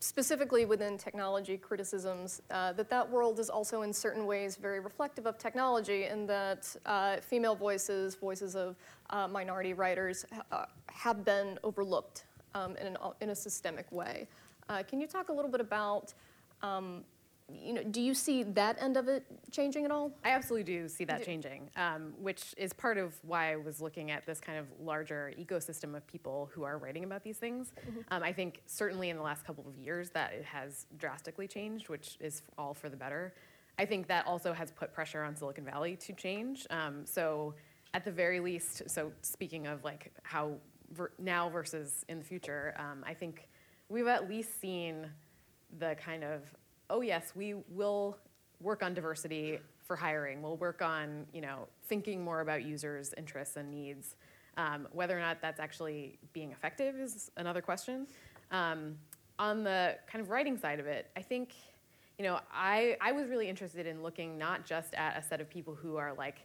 specifically within technology criticisms, uh, that that world is also in certain ways very reflective of technology, and that uh, female voices, voices of uh, minority writers, ha- uh, have been overlooked um, in, an, in a systemic way. Uh, can you talk a little bit about, um, you know, do you see that end of it changing at all? I absolutely do see that changing, um, which is part of why I was looking at this kind of larger ecosystem of people who are writing about these things. Um, I think certainly in the last couple of years that it has drastically changed, which is all for the better. I think that also has put pressure on Silicon Valley to change. Um, so at the very least, so speaking of like how ver- now versus in the future, um, I think we've at least seen the kind of oh yes we will work on diversity for hiring. We'll work on you know thinking more about users interests and needs. Um, whether or not that's actually being effective is another question. Um, on the kind of writing side of it i think you know I, I was really interested in looking not just at a set of people who are like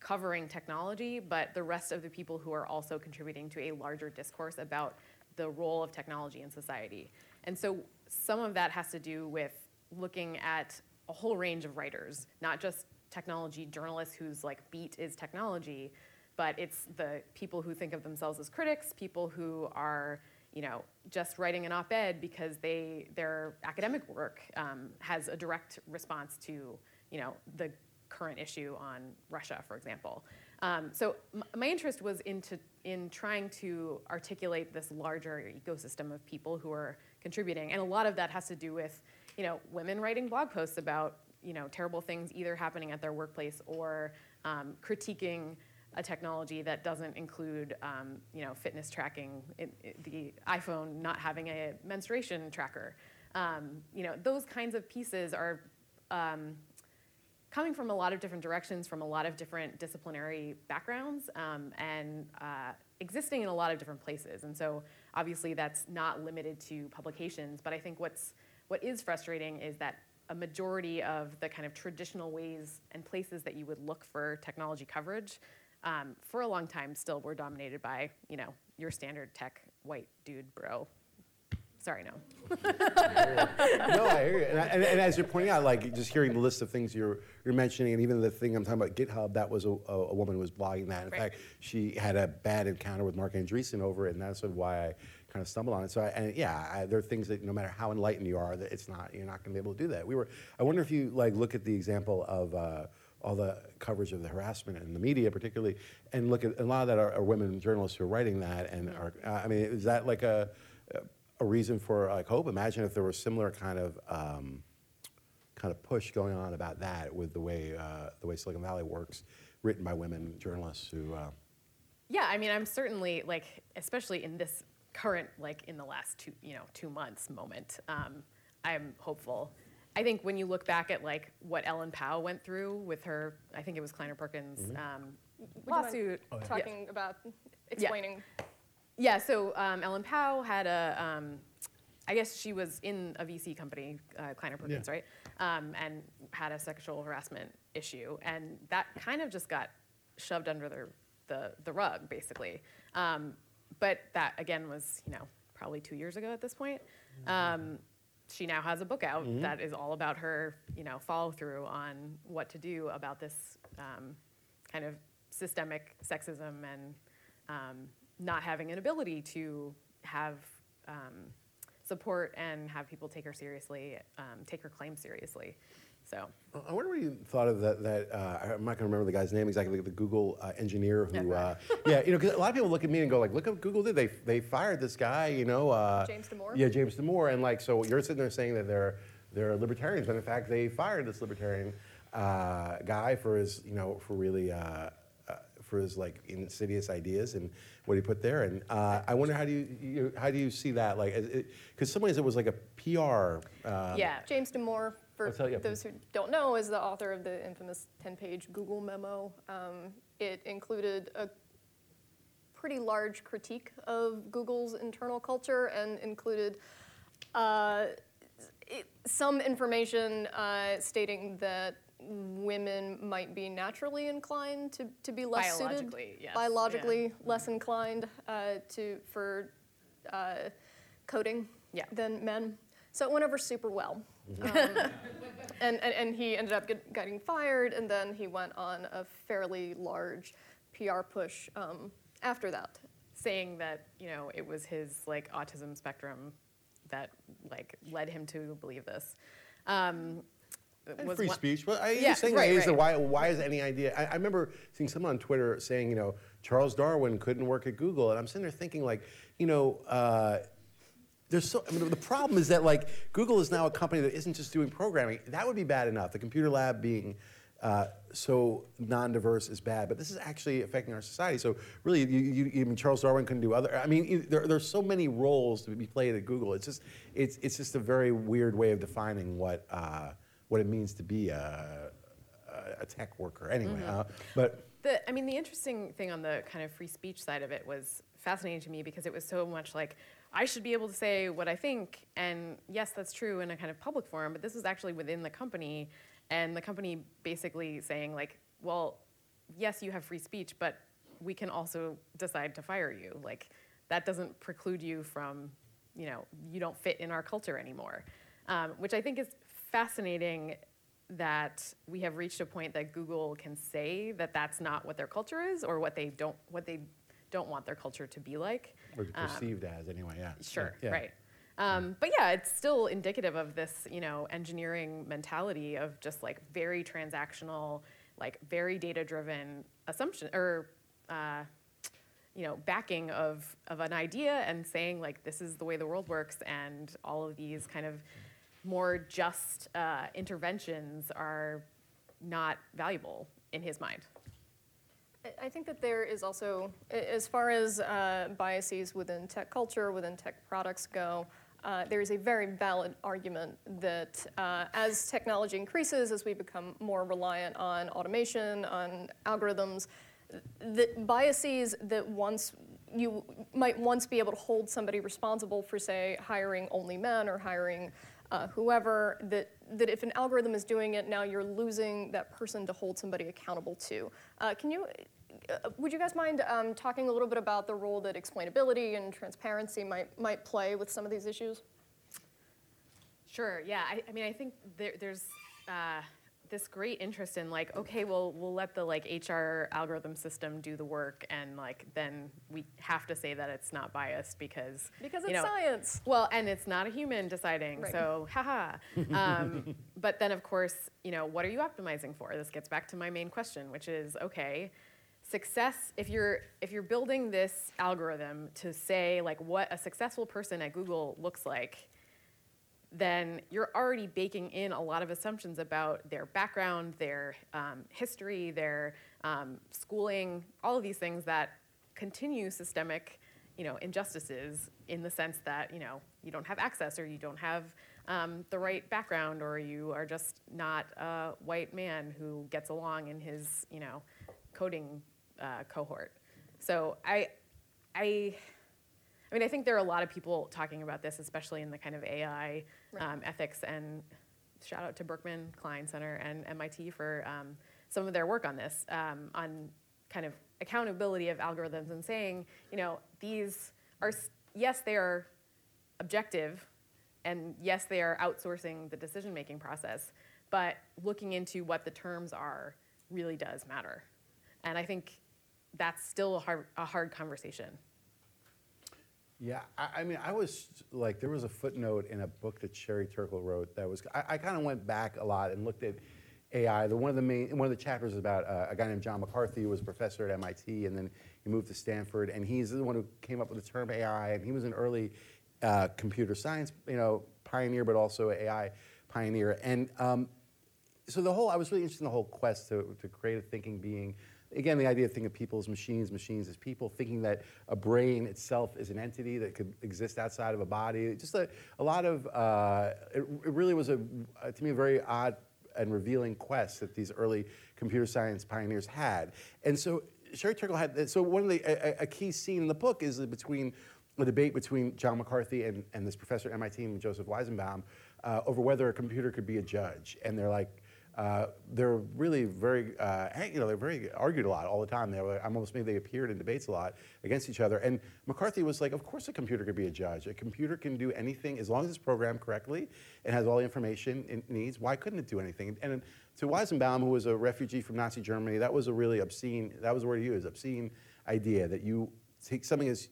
covering technology, but the rest of the people who are also contributing to a larger discourse about the role of technology in society. And so some of that has to do with looking at a whole range of writers, not just technology journalists whose like beat is technology, but it's the people who think of themselves as critics, people who are you know just writing an op-ed because they their academic work um, has a direct response to you know the current issue on Russia, for example. Um, so m- my interest was into in trying to articulate this larger ecosystem of people who are contributing, and a lot of that has to do with you know women writing blog posts about you know terrible things either happening at their workplace or um, critiquing a technology that doesn't include um, you know fitness tracking, it, it- the iPhone not having a menstruation tracker. Um, you know those kinds of pieces are um, coming from a lot of different directions, from a lot of different disciplinary backgrounds, um, and uh, existing in a lot of different places. And so, obviously, that's not limited to publications. But I think what's what is frustrating is that a majority of the kind of traditional ways and places that you would look for technology coverage, um, for a long time, still were dominated by you know your standard tech white dude bro Sorry, no. no, I hear you. And, I, and, and as you're pointing out, like just hearing the list of things you're you're mentioning, and even the thing I'm talking about, GitHub, that was a, a, a woman who was blogging that. In Right. fact, she had a bad encounter with Marc Andreessen over it, and that's sort of why I kind of stumbled on it. So, I, and yeah, I, there are things that no matter how enlightened you are, that it's not you're not going to be able to do that. We were. I wonder if you like look at the example of. Uh, all the coverage of the harassment in the media, particularly, and look at a lot of that are, are women journalists who are writing that. And are, uh, I mean, is that like a a reason for like hope? Imagine if there was similar kind of um, kind of push going on about that with the way uh, the way Silicon Valley works, written by women journalists who. Uh, Yeah, I mean, I'm certainly like, especially in this current, like in the last two, you know, two months moment, um, I'm hopeful. I think when you look back at like what Ellen Pao went through with her, I think it was Kleiner Perkins um, Would you mind lawsuit. Oh, Talking about explaining. Yeah, so um, Ellen Pao had a, um, I guess she was in a VC company, uh, Kleiner Perkins, Yeah. right? Um, and had a sexual harassment issue, and that kind of just got shoved under the the, the rug, basically. Um, but that again was, you know, probably two years ago at this point. Um, she now has a book out that is all about her, you know, follow through on what to do about this um, kind of systemic sexism and um, not having an ability to have um, support and have people take her seriously, um, take her claim seriously. So I wonder what you thought of that. That uh, I'm not going to remember the guy's name exactly. The Google uh, engineer who, Yeah, uh, yeah, you know, 'cause a lot of people look at me and go like, "Look what Google did. They they fired this guy." You know, uh, James Damore? Yeah, James Damore, and like, so you're sitting there saying that they're they're libertarians, but in fact, they fired this libertarian uh, guy for his, you know, for really. For his like insidious ideas and what he put there, and uh, I wonder how do you, you how do you see that like because some ways it was like a PR uh, yeah, James Damore, for tell you. those who don't know, is the author of the infamous 10-page Google memo. Um, it included a pretty large critique of Google's internal culture and included uh, it, some information uh, stating that women might be naturally inclined to, to be less suited, Biologically, yes, biologically less inclined uh, to for uh, coding Yeah. than men. So it went over super well. Um, and, and, and he ended up get, getting fired, and then he went on a fairly large PR push um, after that. saying that you know it was his like autism spectrum that like led him to believe this. Um, And free one- speech. Well, I, Yeah, saying right, that is right. why, why is any idea? I, I remember seeing someone on Twitter saying, you know, Charles Darwin couldn't work at Google, and I'm sitting there thinking, like, you know, uh, there's so. I mean, the problem is that like Google is now a company that isn't just doing programming. That would be bad enough. The computer lab being. Uh, so non-diverse is bad, but this is actually affecting our society. So really, you, you, you mean Charles Darwin couldn't do other? I mean, there, there's so many roles to be played at Google. It's just, it's, it's just a very weird way of defining what, uh, what it means to be a, a, tech worker. Anyway, uh, but The, I mean, the interesting thing on the kind of free speech side of it was fascinating to me because it was so much like, I should be able to say what I think, and yes, that's true in a kind of public forum, but this was actually within the company, and the company basically saying, like, well, yes, you have free speech, but we can also decide to fire you. Like, that doesn't preclude you from, you know, you don't fit in our culture anymore, um, which I think is fascinating that we have reached a point that Google can say that that's not what their culture is or what they don't what they don't want their culture to be like. or perceived as anyway. Yeah. Sure, Yeah. right. Um, but yeah, it's still indicative of this, you know, engineering mentality of just like very transactional, like very data-driven assumption or, uh, you know, backing of of an idea and saying like this is the way the world works, and all of these kind of more just uh, interventions are not valuable in his mind. I- think that there is also, as far as uh, biases within tech culture, within tech products go, uh, there is a very valid argument that uh, as technology increases, as we become more reliant on automation, on algorithms, that biases that once you might once be able to hold somebody responsible for, say, hiring only men or hiring uh, whoever, that, that if an algorithm is doing it, now you're losing that person to hold somebody accountable to. Uh, can you, uh, would you guys mind um, talking a little bit about the role that explainability and transparency might, might play with some of these issues? Sure. Yeah. I, I mean, I think there, there's uh, this great interest in like, okay, well, we'll let the like HR algorithm system do the work, and like then we have to say that it's not biased because Because you it's know, science. Well, and it's not a human deciding, Right. so haha. Um, but then, of course, you know, what are you optimizing for? This gets back to my main question, which is okay, success. If you're if you're building this algorithm to say like what a successful person at Google looks like, then you're already baking in a lot of assumptions about their background, their um, history, their um, schooling, all of these things that continue systemic, you know, injustices in the sense that you know you don't have access or you don't have um, the right background or you are just not a white man who gets along in his you know coding uh, cohort. So I, I. I mean, I think there are a lot of people talking about this, especially in the kind of AI Right. um, ethics. And shout out to Berkman Klein Center and MIT for um, some of their work on this, um, on kind of accountability of algorithms and saying, you know, these are, yes, they are objective, and yes, they are outsourcing the decision making process, but looking into what the terms are really does matter. And I think that's still a hard, a hard conversation. Yeah, I, I mean, I was like, there was a footnote in a book that Sherry Turkle wrote that was. I, I kind of went back a lot and looked at AI. The one of the main, one of the chapters is about uh, a guy named John McCarthy who was a professor at MIT, and then he moved to Stanford, and he's the one who came up with the term AI, and he was an early uh, computer science, you know, pioneer, but also AI pioneer, and. Um, so the whole, I was really interested in the whole quest to, to create a thinking being. Again, the idea of thinking of people as machines, machines as people, thinking that a brain itself is an entity that could exist outside of a body. Just a, a lot of, uh, it, it really was, a, uh, to me, a very odd and revealing quest that these early computer science pioneers had. And so Sherry Turkle had, so one of the, a, a- key scene in the book is between, the debate between John McCarthy and, and this professor at MIT named Joseph Weizenbaum uh, over whether a computer could be a judge. And they're like, uh, they're really very, uh, you know, they're very argued a lot all the time. They were, I'm almost maybe they appeared in debates a lot against each other. And McCarthy was like, of course a computer could be a judge. A computer can do anything as long as it's programmed correctly and has all the information it needs. Why couldn't it do anything? And to Weizenbaum, who was a refugee from Nazi Germany, that was a really obscene, that was the word he used, obscene idea that you take something as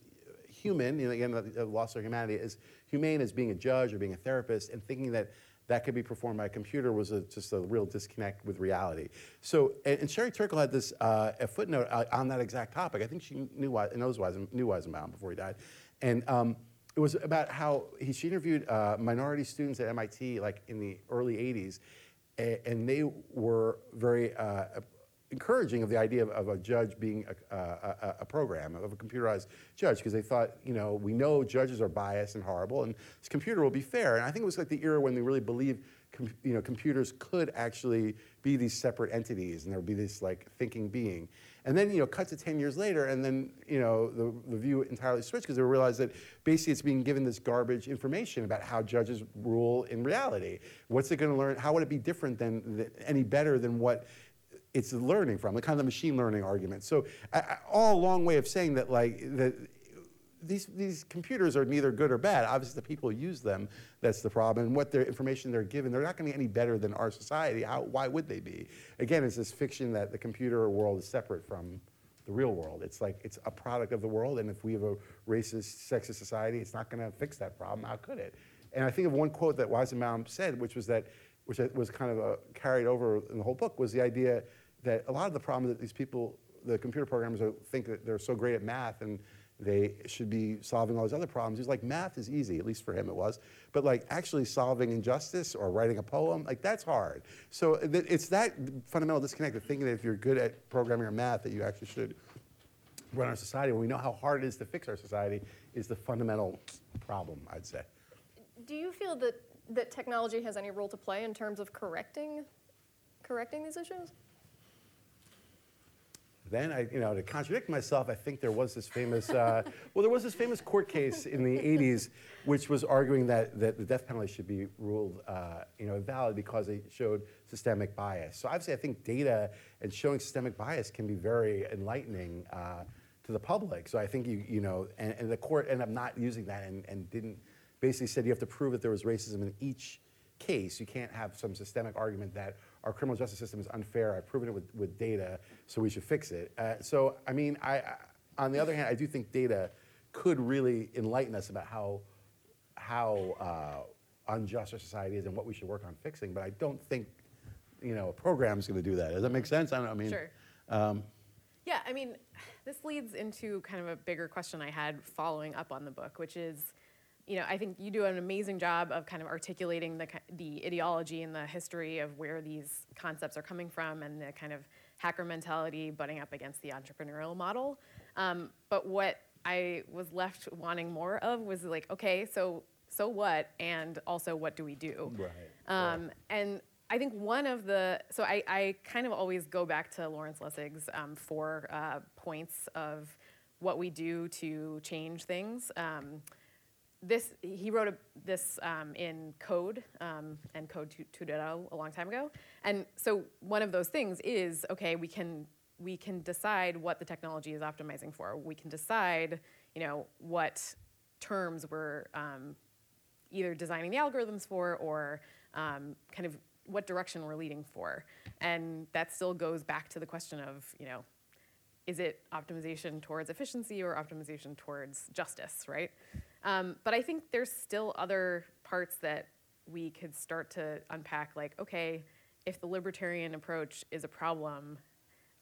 human, you know, again, the the loss of humanity, as humane as being a judge or being a therapist, and thinking that that could be performed by a computer was a, just a real disconnect with reality. So, and, and Sherry Turkle had this uh, a footnote uh, on that exact topic. I think she knew knows Weisen, knew Weizenbaum before he died, and um, it was about how he, she interviewed uh, minority students at MIT, like in the early '80s, a- and they were very uh, encouraging of the idea of, of a judge being a, a, a, program, of a computerized judge, because they thought, you know, we know judges are biased and horrible, and this computer will be fair. And I think it was like the era when they really believed, com- you know, computers could actually be these separate entities, and there would be this like thinking being. And then, you know, cut to 10 years later, and then, you know, the, the view entirely switched because they realized that basically it's being given this garbage information about how judges rule in reality. What's it going to learn? How would it be different than, than any better than what it's learning from, the kind of the machine learning argument. So, I, all long way of saying that, like, that these, these computers are neither good or bad. Obviously, the people who use them, that's the problem. And what their information they're given, they're not going to be any better than our society. How, why would they be? Again, it's this fiction that the computer world is separate from the real world. It's like it's a product of the world, and if we have a racist, sexist society, it's not going to fix that problem. How could it? And I think of one quote that Weizenbaum said, which was that, which was kind of uh carried over in the whole book, was the idea that a lot of the problems that these people, the computer programmers, are, think that they're so great at math and they should be solving all these other problems. He's like, math is easy, at least for him it was. But like actually solving injustice or writing a poem, like that's hard. So it's that fundamental disconnect of thinking that if you're good at programming or math, that you actually should run our society. When we know how hard it is to fix our society, is the fundamental problem, I'd say. Do you feel that, that technology has any role to play in terms of correcting, correcting these issues? Then I, you know, to contradict myself, I think there was this famous, uh, well, there was this famous court case in the 80s, which was arguing that, that the death penalty should be ruled, uh, you know, valid because it showed systemic bias. So obviously, I think data and showing systemic bias can be very enlightening uh, to the public. So I think you, you know, and, and the court ended up not using that and, and didn't basically said you have to prove that there was racism in each case. You can't have some systemic argument that our criminal justice system is unfair. I've proven it with, with data, so we should fix it. Uh, so, I mean, I, I, on the other hand, I do think data could really enlighten us about how, how uh, unjust our society is and what we should work on fixing. But I don't think, you know, a program's going to do that. Does that make sense? I don't. I mean, Sure. Um, Yeah, I mean, this leads into kind of a bigger question I had following up on the book, which is, you know, I think you do an amazing job of kind of articulating the the ideology and the history of where these concepts are coming from and the kind of hacker mentality butting up against the entrepreneurial model. Um, but what I was left wanting more of was like, okay, so so what, and also what do we do? Right, Um, and I think one of the so I, I kind of always go back to Lawrence Lessig's um, four uh, points of what we do to change things. Um, this he wrote a, this um, in Code um, and Code 2 2.0 a long time ago, and so one of those things is okay. We can we can decide what the technology is optimizing for. We can decide you know what terms we're um, either designing the algorithms for or um, kind of what direction we're leading for. And that still goes back to the question of, you know, is it optimization towards efficiency or optimization towards justice, right? Um, but I think there's still other parts that we could start to unpack, like, okay, if the libertarian approach is a problem,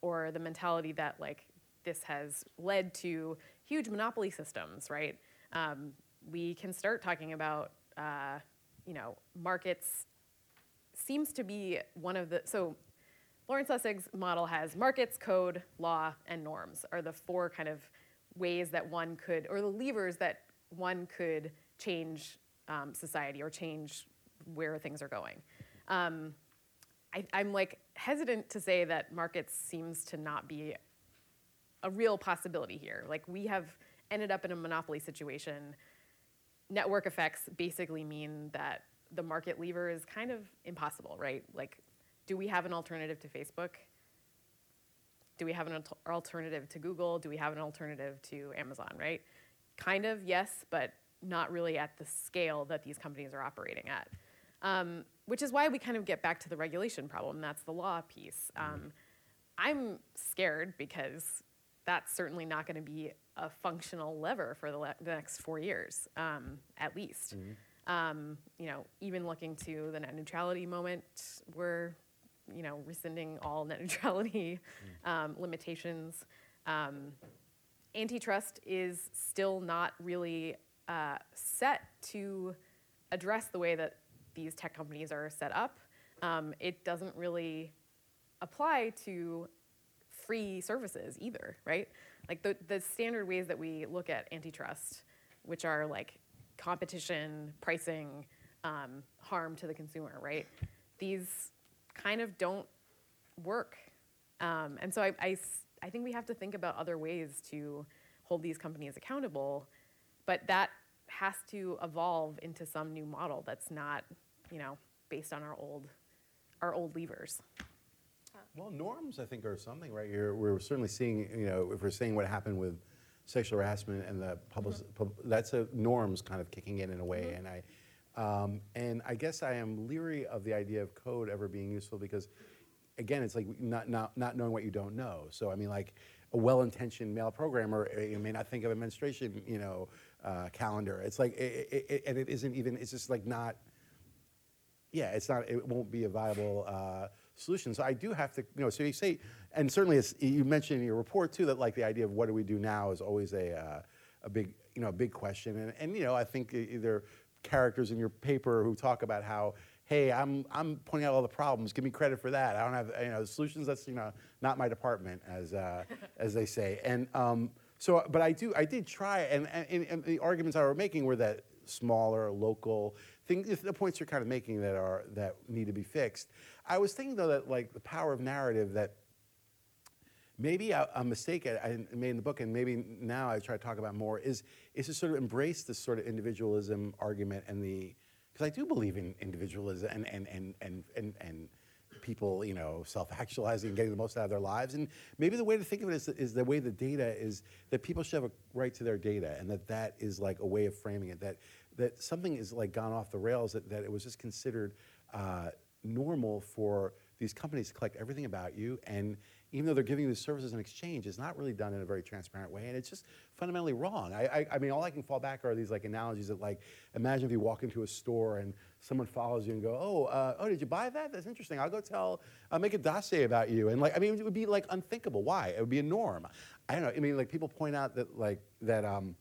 or the mentality that like this has led to huge monopoly systems, right? Um, we can start talking about, uh, you know, markets seems to be one of the so Lawrence Lessig's model has markets, code, law, and norms are the four kind of ways that one could, or the levers that one could change um, society or change where things are going. Um, I, I'm like hesitant to say that markets seems to not be a real possibility here. Like we have ended up in a monopoly situation. Network effects basically mean that the market lever is kind of impossible, right? Like, do we have an alternative to Facebook? Do we have an al- alternative to Google? Do we have an alternative to Amazon, right? Kind of, yes, but not really at the scale that these companies are operating at. Um, which is why we kind of get back to the regulation problem. That's the law piece. Um, I'm scared because that's certainly not going to be a functional lever for the, le- the next four years, um, at least. Um, you know, even looking to the net neutrality moment, we're, you know, rescinding all net neutrality um, limitations. Antitrust is still not really uh, set to address the way that these tech companies are set up. Um, it doesn't really apply to free services either, right? Like the, the standard ways that we look at antitrust, which are like competition, pricing, um, harm to the consumer, right? These kind of don't work. Um, and so I, I I think we have to think about other ways to hold these companies accountable, but that has to evolve into some new model that's not, you know, based on our old, our old levers. Well, norms, I think, are something, right? You're, we're certainly seeing, you know, if we're seeing what happened with sexual harassment and the public, pub, that's a norms kind of kicking in in a way. And I, um, and I guess I am leery of the idea of code ever being useful because, again, it's like not, not, not knowing what you don't know. So, I mean, like a well-intentioned male programmer uh, you may not think of a menstruation, you know, uh, calendar. It's like, it, it, it, and it isn't even, it's just like not, yeah, it's not, it won't be a viable uh, solution. So I do have to, you know, so you say, and certainly you mentioned in your report too that like the idea of what do we do now is always a, uh, a big, you know, a big question. And, and, you know, I think either characters in your paper who talk about how, hey, I'm, I'm pointing out all the problems, give me credit for that. I don't have, you know, the solutions, that's, you know, not my department, as, uh, as they say. And um, so, but I do, I did try, and, and, and the arguments I were making were that smaller, local things, the points you're kind of making that are that need to be fixed. I was thinking though that like the power of narrative that maybe a, a mistake I, I made in the book, and maybe now I try to talk about more is is to sort of embrace this sort of individualism argument and the because I do believe in individualism and and and and and. and people, you know, self-actualizing and getting the most out of their lives. And maybe the way to think of it is, is the way the data is that people should have a right to their data, and that that is like a way of framing it. That that something is like gone off the rails. That, that it was just considered uh, normal for these companies to collect everything about you, and even though they're giving you the services in exchange, it's not really done in a very transparent way, and it's just fundamentally wrong. I, I, I mean, all I can fall back are these like analogies that like, imagine if you walk into a store and someone follows you and go, oh, uh, oh, did you buy that? That's interesting. I'll go tell, I'll make a dossier about you, and like, I mean, it would be like unthinkable. Why? It would be a norm. I don't know. I mean, like people point out that like that. Um,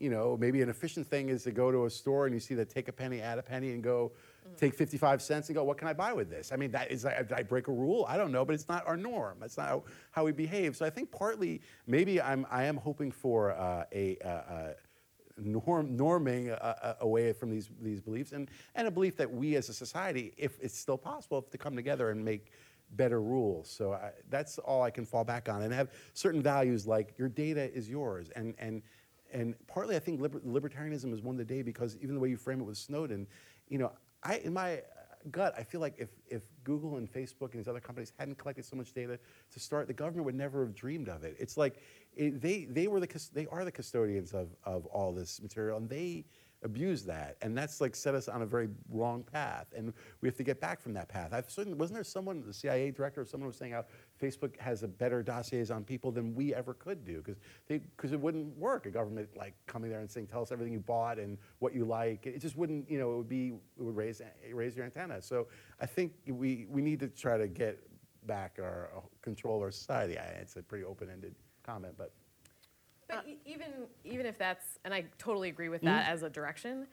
you know, maybe an efficient thing is to go to a store and you see that take a penny, add a penny, and go take 55 cents and go, what can I buy with this? I mean, that is, did I break a rule? I don't know, but it's not our norm. That's not how, we behave. So I think partly, maybe I'm, I am hoping for uh, a, uh, uh, norm, norming uh, away from these, these beliefs and, and a belief that we as a society, if it's still possible, to come together and make better rules. So I, that's all I can fall back on and have certain values like your data is yours and, and and partly I think liber- libertarianism has won the day because even the way you frame it with Snowden, you know, I in my gut I feel like if if Google and Facebook and these other companies hadn't collected so much data to start, the government would never have dreamed of it. It's like it, they they were the they are the custodians of of all this material, and they abuse that, and that's like set us on a very wrong path, and we have to get back from that path. I've certainly, wasn't there someone, the CIA director, or someone was saying how Facebook has a better dossiers on people than we ever could do, because it wouldn't work. A government like coming there and saying, tell us everything you bought and what you like. It just wouldn't, you know, it would be, it would raise raise your antenna. So I think we we need to try to get back our uh, control our society. It's a pretty open-ended comment, but. But e- even even if that's, and I totally agree with that as a direction,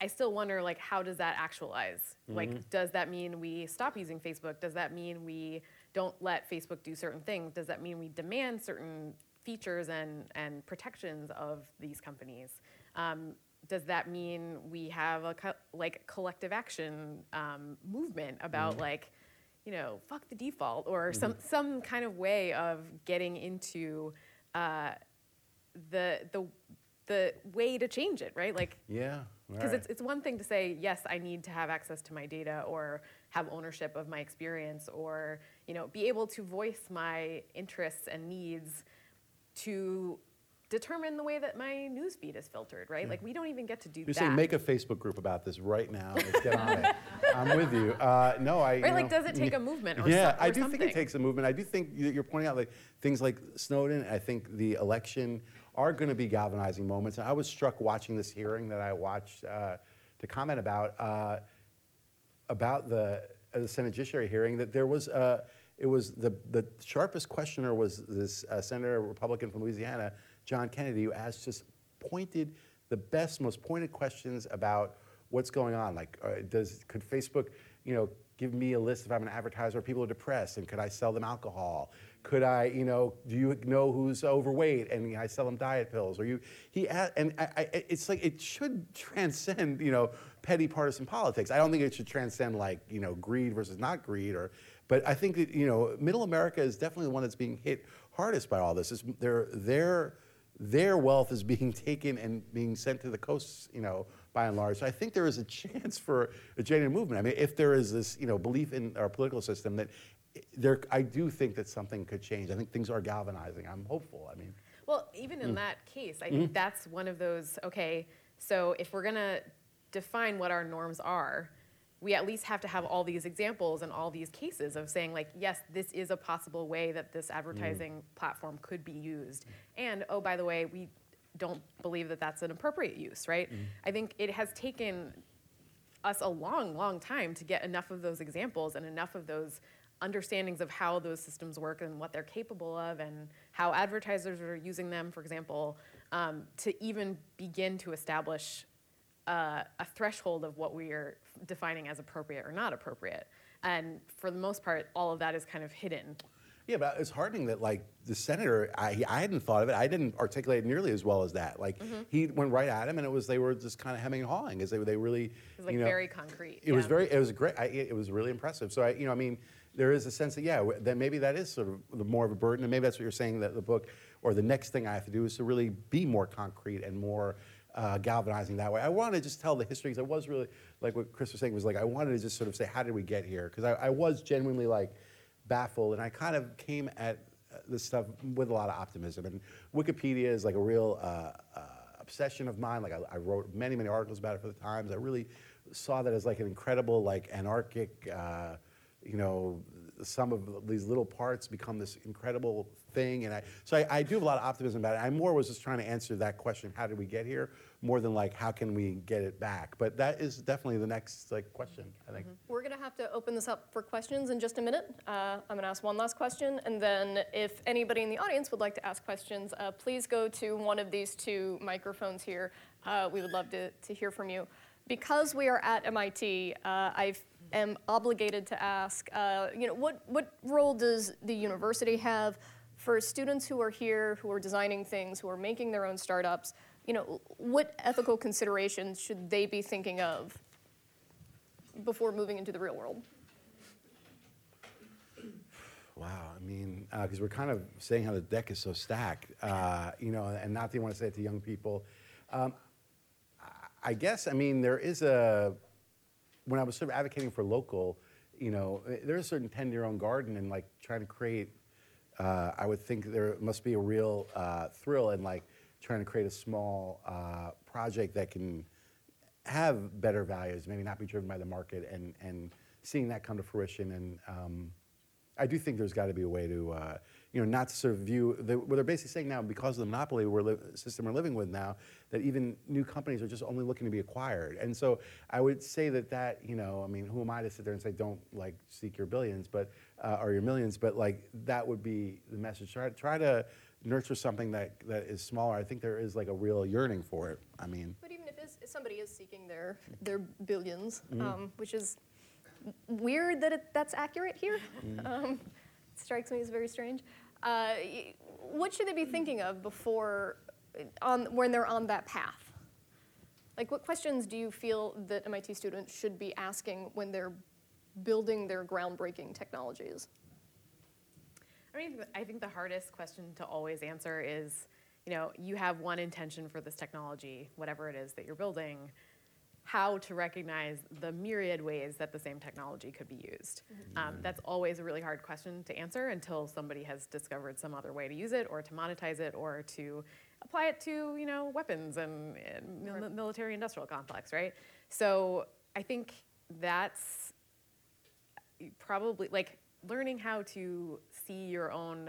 I still wonder like how does that actualize? Like, does that mean we stop using Facebook? Does that mean we don't let Facebook do certain things? Does that mean we demand certain features and and protections of these companies? Um, does that mean we have a co- like collective action um, movement about like you know fuck the default or some some kind of way of getting into uh, the the the way to change it, right? Like Yeah. because right. it's it's one thing to say yes, I need to have access to my data or have ownership of my experience or you know be able to voice my interests and needs to determine the way that my newsfeed is filtered, right? Like we don't even get to do that. You're saying make a Facebook group about this right now. Let's get on it. I'm with you. Uh, no, I. you Right, like, does it take a movement or yeah, some- I do think it takes a movement. I do think you- you're pointing out like things like Snowden. I think the election are going to be galvanizing moments. And I was struck watching this hearing that I watched uh, to comment about uh, about the, uh, the Senate Judiciary hearing that there was. Uh, it was the, the sharpest questioner was this uh, senator Republican from Louisiana, John Kennedy, who asked just pointed the best, most pointed questions about what's going on. Like, uh, does could Facebook, you know, give me a list if I'm an advertiser, people are depressed, and could I sell them alcohol? Could I, you know, do you know who's overweight and I sell them diet pills? Or you, he, and I, I, it's like it should transcend, you know, petty partisan politics. I don't think it should transcend like, you know, greed versus not greed, or, but I think that, you know, Middle America is definitely the one that's being hit hardest by all this. Is their, their, their wealth is being taken and being sent to the coasts, you know, by and large. So I think there is a chance for a genuine movement. I mean, if there is this, you know, belief in our political system that there, I do think that something could change. I think things are galvanizing. I'm hopeful. I mean, Well, even Mm. in hmm. that case, I hmm? think that's one of those, okay, so if we're gonna define what our norms are, we at least have to have all these examples and all these cases of saying, like, yes, this is a possible way that this hmm. advertising platform could be used. And, oh, by the way, we don't believe that that's an appropriate use, right? I think it has taken us a long, long time to get enough of those examples and enough of those understandings of how those systems work and what they're capable of and how advertisers are using them, for example, um, to even begin to establish uh, a threshold of what we are defining as appropriate or not appropriate. And for the most part, all of that is kind of hidden. yeah, but it's heartening that like the senator, I, I hadn't thought of it. I didn't articulate it nearly as well as that. Like he went right at him, and it was they were just kind of hemming and hawing as they they really. It was like you know, very concrete. It was very, it was great. I, it was really impressive. So I, you know, I mean, there is a sense that yeah, that maybe that is sort of the more of a burden, and maybe that's what you're saying that the book or the next thing I have to do is to really be more concrete and more uh, galvanizing that way. I want to just tell the history because I was really like what Chris was saying was like I wanted to just sort of say how did we get here because I, I was genuinely like baffled and I kind of came at uh, this stuff with a lot of optimism and Wikipedia is like a real. Uh, uh, obsession of mine. Like I, I wrote many, many articles about it for the Times. I really saw that as like an incredible, like anarchic, uh, you know, some of these little parts become this incredible thing. And I, so I, I do have a lot of optimism about it. I more was just trying to answer that question, how did we get here, more than like, how can we get it back? But that is definitely the next like question, I think. We're going to have to open this up for questions in just a minute. Uh, I'm going to ask one last question, and then if anybody in the audience would like to ask questions, uh, please go to one of these two microphones here. Uh, we would love to, to hear from you. Because we are at MIT, uh, I am obligated to ask, uh, you know, what, what role does the university have for students who are here, who are designing things, who are making their own startups? You know, what ethical considerations should they be thinking of before moving into the real world. Wow, I mean, because we're kind of saying how the deck is so stacked, uh, you know, and not that you want to say it to young people. Um, I guess, I mean, there is a, when I was sort of advocating for local, you know, there's a certain tend your own garden and like trying to create, uh, I would think there must be a real uh, thrill in like trying to create a small uh, project that can have better values, maybe not be driven by the market, and, and seeing that come to fruition. And um, I do think there's got to be a way to, uh, you know, not to sort of view, the, what they're basically saying now, because of the monopoly we're li- system we're living with now, that even new companies are just only looking to be acquired. And so I would say that that, you know, I mean, who am I to sit there and say, don't like seek your billions, but, uh, or your millions, but like that would be the message. Try, try to nurture something that, that is smaller. I think there is like a real yearning for it. I mean, But even if, if somebody is seeking their, their 1000000000s um, which is weird that it, that's accurate here, um, strikes me as very strange. Uh, what should they be thinking of before, on, when they're on that path? Like, what questions do you feel that MIT students should be asking when they're building their groundbreaking technologies? I mean, I think the hardest question to always answer is, you know, you have one intention for this technology, whatever it is that you're building, how to recognize the myriad ways that the same technology could be used. Um, that's always a really hard question to answer until somebody has discovered some other way to use it or to monetize it or to apply it to, you know, weapons and, and mil- military industrial complex, right? So I think that's probably like learning how to see your own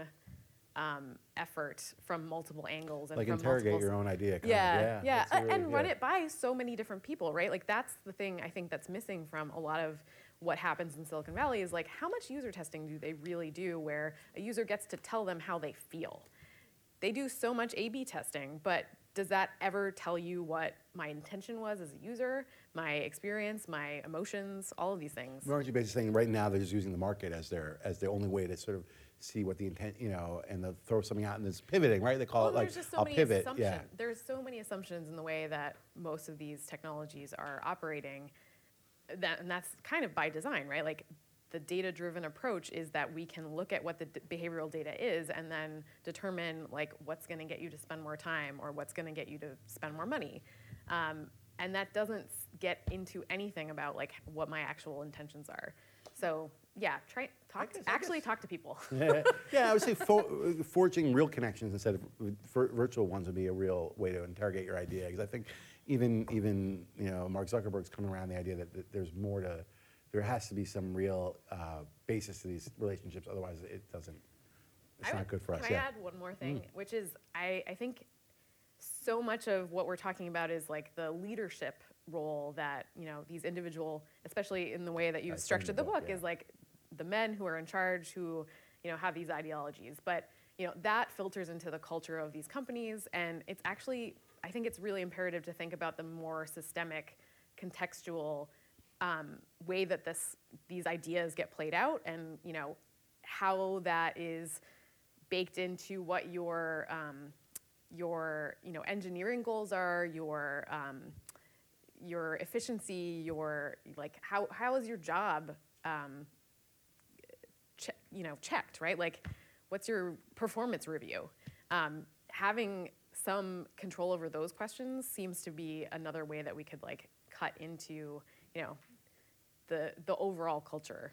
um, effort from multiple angles and like interrogate your own idea. kind of. yeah, yeah, a- really- and run it by so many different people, right? Like that's the thing I think that's missing from a lot of what happens in Silicon Valley is like how much user testing do they really do where a user gets to tell them how they feel. They do so much A/B testing, but does that ever tell you what my intention was as a user, my experience, my emotions, all of these things? Aren't you basically saying right now they're just using the market as their as the only way to sort of see what the intent, you know, and they'll throw something out and it's pivoting, right? They call Well, it like so I'll pivot. Yeah. There's so many assumptions in the way that most of these technologies are operating. That, and that's kind of by design, right? Like the data-driven approach is that we can look at what the d- behavioral data is and then determine like what's going to get you to spend more time or what's going to get you to spend more money. Um, and that doesn't s- get into anything about like what my actual intentions are. So yeah, try talk. guess- I actually, guess- talk to people. yeah, yeah, I would say for, forging real connections instead of vir- virtual ones would be a real way to interrogate your idea. Because I think even even you know Mark Zuckerberg's coming around the idea that, that there's more to, there has to be some real uh, basis to these relationships. Otherwise, it doesn't. It's I not would- good for us. Can yeah. Mm. I add one more thing, which is I, I think so much of what we're talking about is like the leadership role that you know these individual, especially in the way that you've That's structured the book, yeah. is like the men who are in charge who you know have these ideologies, but you know that filters into the culture of these companies, and it's actually I think it's really imperative to think about the more systemic, contextual um, way that this these ideas get played out, and you know how that is baked into what your um, your you know engineering goals are, your um, your efficiency, your like how how is your job um, che- you know checked right? Like what's your performance review? Um, having some control over those questions seems to be another way that we could like cut into you know the the overall culture.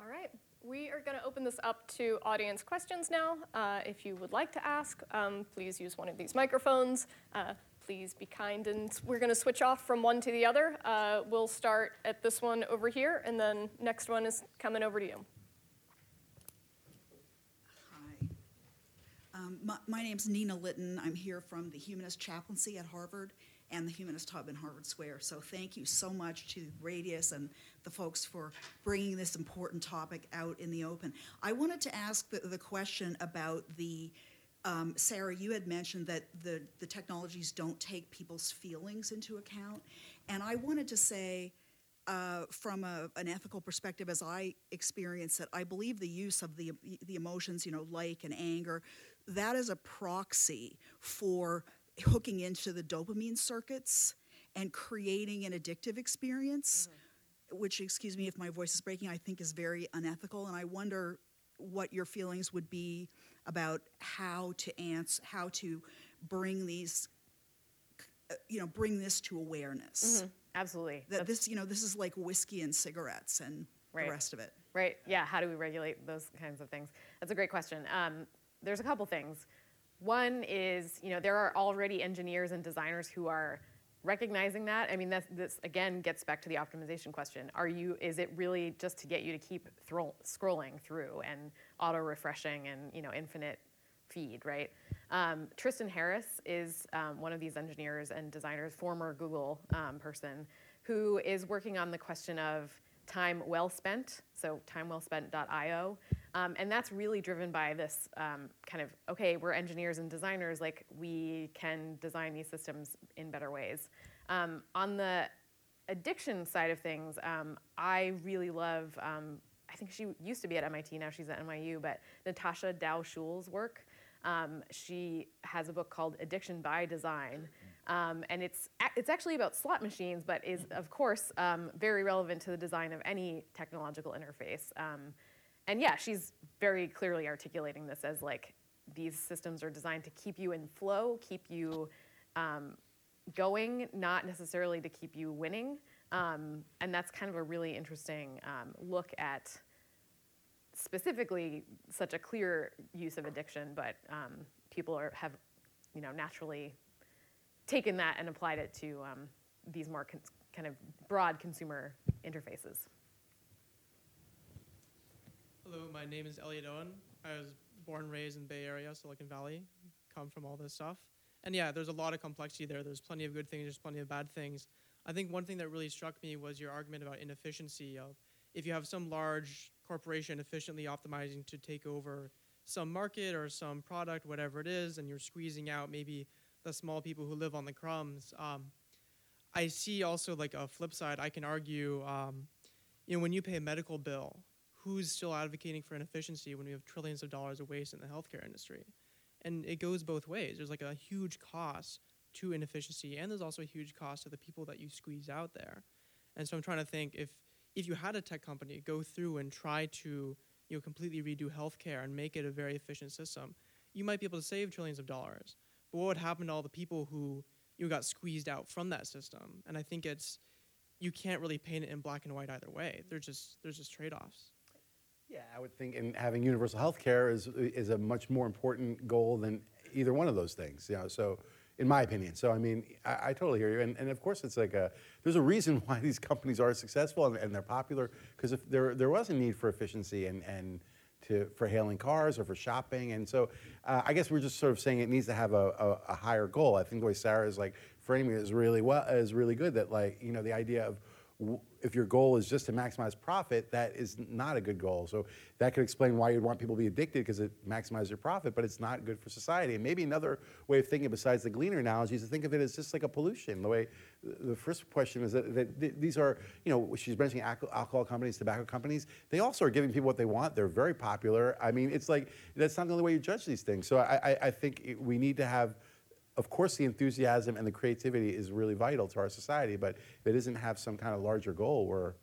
All right. We are going to open this up to audience questions now. Uh, if you would like to ask, um, please use one of these microphones. Uh, please be kind, and we're going to switch off from one to the other. Uh, we'll start at this one over here, and then next one is coming over to you. Hi. Um, my, my name's Nina Litton. I'm here from the Humanist Chaplaincy at Harvard and the Humanist Hub in Harvard Square. So thank you so much to Radius and the folks for bringing this important topic out in the open. I wanted to ask the, the question about the um, Sarah, you had mentioned that the, the technologies don't take people's feelings into account. And I wanted to say, uh, from a, an ethical perspective, as I experience it, I believe the use of the, the emotions, you know, like and anger, that is a proxy for hooking into the dopamine circuits and creating an addictive experience, which, excuse me if my voice is breaking, I think is very unethical. And I wonder what your feelings would be about how to answer, how to bring these, uh, you know, bring this to awareness. Absolutely. That That's- this, you know, this is like whiskey and cigarettes and Right. the rest of it. Right. Yeah. How do we regulate those kinds of things? That's a great question. Um, there's a couple things. One is, you know, there are already engineers and designers who are recognizing that. I mean, that's, this again gets back to the optimization question. Are you? Is it really just to get you to keep thro- scrolling through and auto refreshing and you know infinite feed, right? Um, Tristan Harris is um, one of these engineers and designers, former Google um, person, who is working on the question of time well spent, so timewellspent.io. Um, and that's really driven by this um, kind of okay, we're engineers and designers, like we can design these systems in better ways. Um, on the addiction side of things, um, I really love. Um, I think she used to be at MIT, now she's at NYU, but Natasha Dow Schüll's work. Um, she has a book called Addiction by Design, um, and it's it's actually about slot machines, but is of course um, very relevant to the design of any technological interface. Um, and yeah, she's very clearly articulating this as like these systems are designed to keep you in flow, keep you um, going, not necessarily to keep you winning. Um, and that's kind of a really interesting um, look at specifically such a clear use of addiction, but um, people are, have, you know, naturally taken that and applied it to um, these more con- kind of broad consumer interfaces. Hello, my name is Elliot Owen. I was born and raised in Bay Area, Silicon Valley. Come from all this stuff. And yeah, there's a lot of complexity there. There's plenty of good things, there's plenty of bad things. I think one thing that really struck me was your argument about inefficiency of if you have some large corporation efficiently optimizing to take over some market or some product, whatever it is, and you're squeezing out maybe the small people who live on the crumbs. Um, I see also like a flip side. I can argue, um, you know, when you pay a medical bill, who's still advocating for inefficiency when we have trillions of dollars of waste in the healthcare industry? And it goes both ways. There's like a huge cost to inefficiency, and there's also a huge cost to the people that you squeeze out there. And so I'm trying to think if if you had a tech company go through and try to you know completely redo healthcare and make it a very efficient system, you might be able to save trillions of dollars. But what would happen to all the people who you got squeezed out from that system? And I think it's you can't really paint it in black and white either way. There's just there's just trade-offs. Yeah, I would think, and having universal health care is, is a much more important goal than either one of those things, you know, so, in my opinion. So, I mean, I, I totally hear you, and, and of course, it's like a, there's a reason why these companies are successful and, and they're popular, because if there, there was a need for efficiency and, and to, for hailing cars or for shopping, and so, uh, I guess we're just sort of saying it needs to have a, a, a higher goal. I think the way Sarah is like framing it is really well, is really good, that like, you know, the idea of, if your goal is just to maximize profit, that is not a good goal. So that could explain why you'd want people to be addicted because it maximizes your profit, but it's not good for society. And maybe another way of thinking besides the gleaner analogy is to think of it as just like a pollution. The way the first question is that, that th- these are, you know, she's mentioning alco- alcohol companies, tobacco companies. They also are giving people what they want. They're very popular. I mean, it's like that's not the only way you judge these things. So I, I, I think we need to have of course, the enthusiasm and the creativity is really vital to our society, but if it doesn't have some kind of larger goal, we're,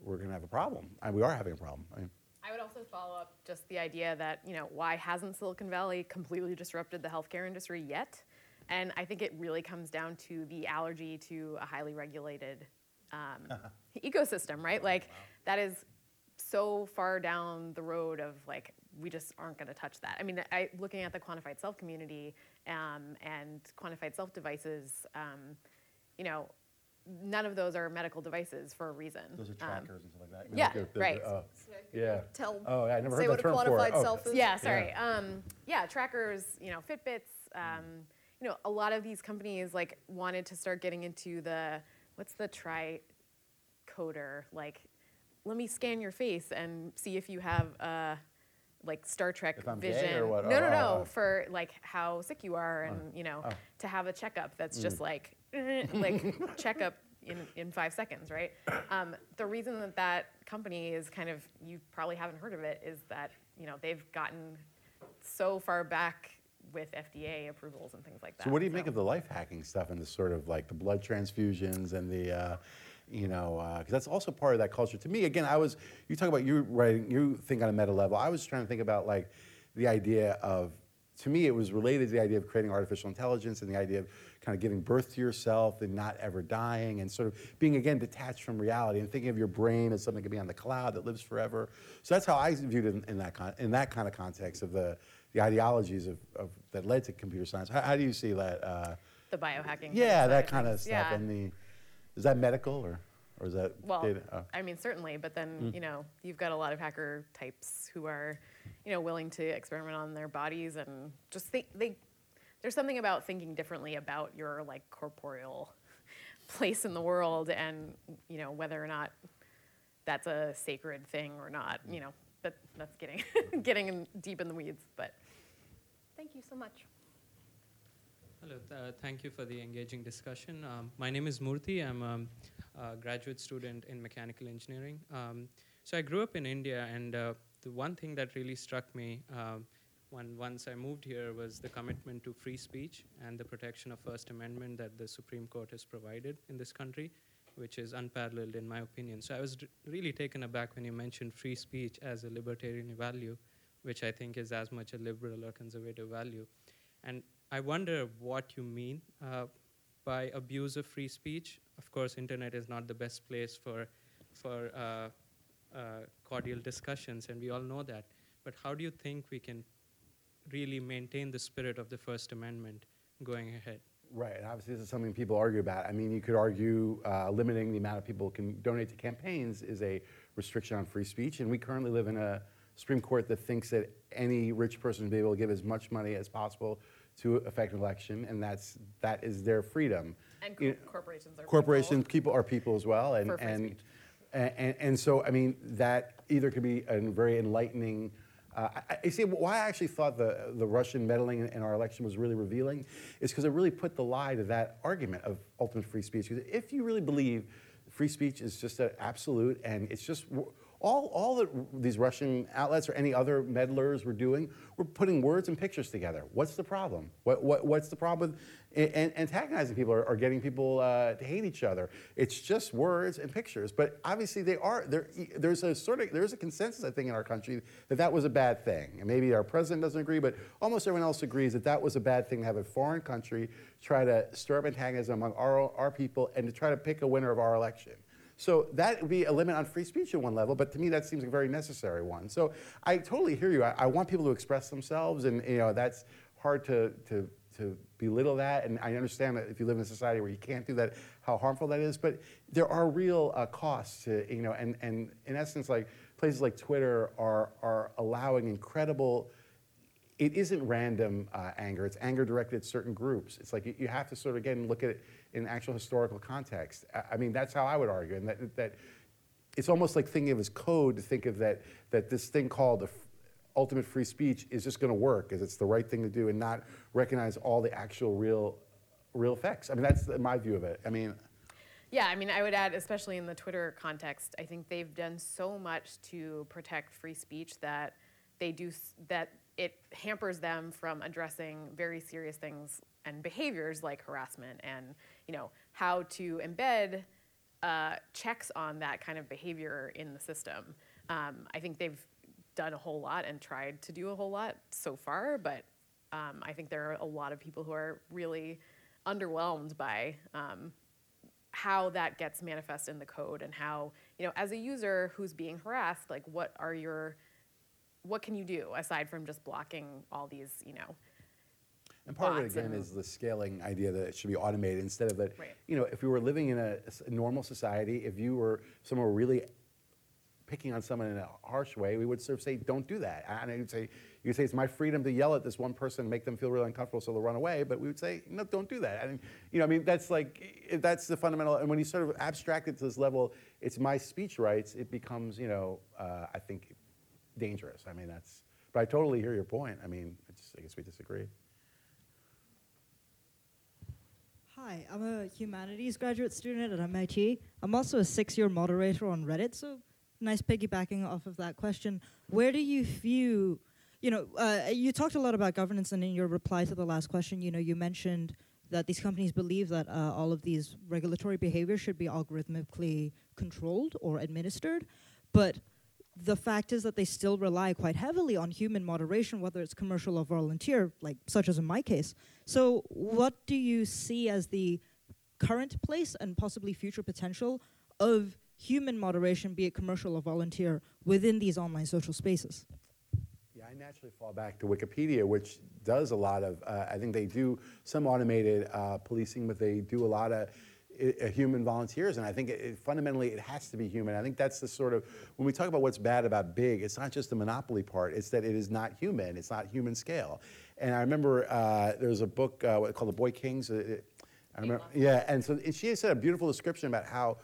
we're going to have a problem. And we are having a problem. I mean, I would also follow up just the idea that, you know, why hasn't Silicon Valley completely disrupted the healthcare industry yet? And I think it really comes down to the allergy to a highly regulated um, ecosystem, right? Like, that is so far down the road of like we just aren't going to touch that. I mean, I looking at the quantified self community um, and quantified self devices, um, you know, none of those are medical devices for a reason. Those are Um, trackers and stuff like that. yeah, They're- they're- right. oh, Yeah. Tell, Oh, yeah, I never say heard what that a term before. quantified Oh, self is. yeah, sorry. Um, yeah, trackers, you know, Fitbits. Um, you know, a lot of these companies like wanted to start getting into the what's the tri coder like. Let me scan your face and see if you have uh, like Star Trek If I'm gay or vision. what? No, Oh, no, oh, no. oh. For like how sick you are, and you know, oh. to have a checkup that's Mm. just like like checkup in in five seconds, right? Um, the reason that that company is kind of you probably haven't heard of it is that you know they've gotten so far back with FDA approvals and things like that. So what do you make of the life hacking stuff and the sort of like the blood transfusions and the, uh, you know, because that's also part of that culture. To me, again, I was you talk about you writing, you think on a meta level. I was trying to think about like the idea of. To me, it was related to the idea of creating artificial intelligence and the idea of kind of giving birth to yourself and not ever dying and sort of being again detached from reality and thinking of your brain as something that can be on the cloud that lives forever. So that's how I viewed it in, in that con- in that kind of context of the the ideologies of, of that led to computer science. How, how do you see that? Uh, the biohacking. yeah, that kind of stuff. Yeah. And the is that medical or or is that Well, data? Oh. I mean, certainly, but then, Mm. you know, you've got a lot of hacker types who are, you know, willing to experiment on their bodies and just think they, there's something about thinking differently about your like corporeal place in the world and, you know, whether or not that's a sacred thing or not, you know, but that's getting, getting in, deep in the weeds, but Thank you so much. Hello, th- thank you for the engaging discussion. Um, my name is Murthy. I'm um, a graduate student in mechanical engineering. Um, so I grew up in India, and uh, the one thing that really struck me um, when once I moved here was the commitment to free speech and the protection of First Amendment that the Supreme Court has provided in this country, which is unparalleled in my opinion. So I was really taken aback when you mentioned free speech as a libertarian value, which I think is as much a liberal or conservative value. And I wonder what you mean uh, by abuse of free speech. Of course, internet is not the best place for for uh, uh, cordial discussions, and we all know that. But how do you think we can really maintain the spirit of the First Amendment going ahead? Right, and obviously this is something people argue about. I mean, you could argue uh, limiting the amount of people can donate to campaigns is a restriction on free speech, and we currently live in a Supreme Court that thinks that any rich person should be able to give as much money as possible to affect an election, and that's that is their freedom. and You- co- corporations are corporations, people are people as well, and For and, and and so I mean that either could be a very enlightening. Uh, I, I see why I actually thought the the Russian meddling in, in our election was really revealing, is because it really put the lie to that argument of ultimate free speech. Because if you really believe free speech is just an absolute and it's just all, all that these Russian outlets or any other meddlers were doing were putting words and pictures together. What's the problem? What, what, what's the problem with a- an- antagonizing people or, or getting people uh, to hate each other? It's just words and pictures. But obviously, they are there. There's a sort of there's a consensus, I think, in our country that that was a bad thing. And maybe our president doesn't agree, but almost everyone else agrees that that was a bad thing to have a foreign country try to stir up antagonism among our, our people and to try to pick a winner of our election. So that would be a limit on free speech at one level, but to me that seems like a very necessary one. So I totally hear you. I, I want people to express themselves, and you know that's hard to, to, to belittle that. And I understand that if you live in a society where you can't do that, how harmful that is. But there are real uh, costs to you know, and, and in essence, like places like Twitter are are allowing incredible it isn't random uh, anger. It's anger directed at certain groups. It's like you, you have to sort of again look at it in actual historical context. I, mean, that's how I would argue, and that, that it's almost like thinking of as code to think of that that this thing called ultimate free speech is just going to work, as it's the right thing to do, and not recognize all the actual real real effects. I mean, that's my view of it. I mean, Yeah, I mean, I would add, especially in the Twitter context, I think they've done so much to protect free speech that they do that it hampers them from addressing very serious things and behaviors like harassment and you know how to embed uh, checks on that kind of behavior in the system. Um, I think they've done a whole lot and tried to do a whole lot so far, but um, I think there are a lot of people who are really underwhelmed by um, how that gets manifest in the code and how you know, as a user who's being harassed, like what are your, what can you do aside from just blocking all these, you know, And part of it again and- is the scaling idea that it should be automated instead of that. Right. You know, if we were living in a normal society, if you were someone were really picking on someone in a harsh way, we would sort of say, "Don't do that." And you'd say, you say, "It's my freedom to yell at this one person and make them feel really uncomfortable, so they'll run away." But we would say, "No, don't do that." And you know, I mean, that's like that's the fundamental. And when you sort of abstract it to this level, it's my speech rights. It becomes, you know, uh, I think, dangerous. I mean, that's. But I totally hear your point. I mean, it's, I guess we disagree. Hi, I'm a humanities graduate student at MIT. I'm also a six year moderator on Reddit, so nice piggybacking off of that question. Where do you view, you know, uh, you talked a lot about governance, and in your reply to the last question, you know, you mentioned that these companies believe that uh, all of these regulatory behavior should be algorithmically controlled or administered. But the fact is that they still rely quite heavily on human moderation, whether it's commercial or volunteer, like such as in my case. So, what do you see as the current place and possibly future potential of human moderation, be it commercial or volunteer, within these online social spaces? Yeah, I naturally fall back to Wikipedia, which does a lot of, uh, I think they do some automated uh, policing, but they do a lot of uh, human volunteers, and I think it, it, fundamentally it has to be human. I think that's the sort of, when we talk about what's bad about big, it's not just the monopoly part, it's that it is not human, it's not human scale. And I remember uh, there was a book uh, called The Boy Kings. uh, it- I remember, yeah, and so and she said a beautiful description about how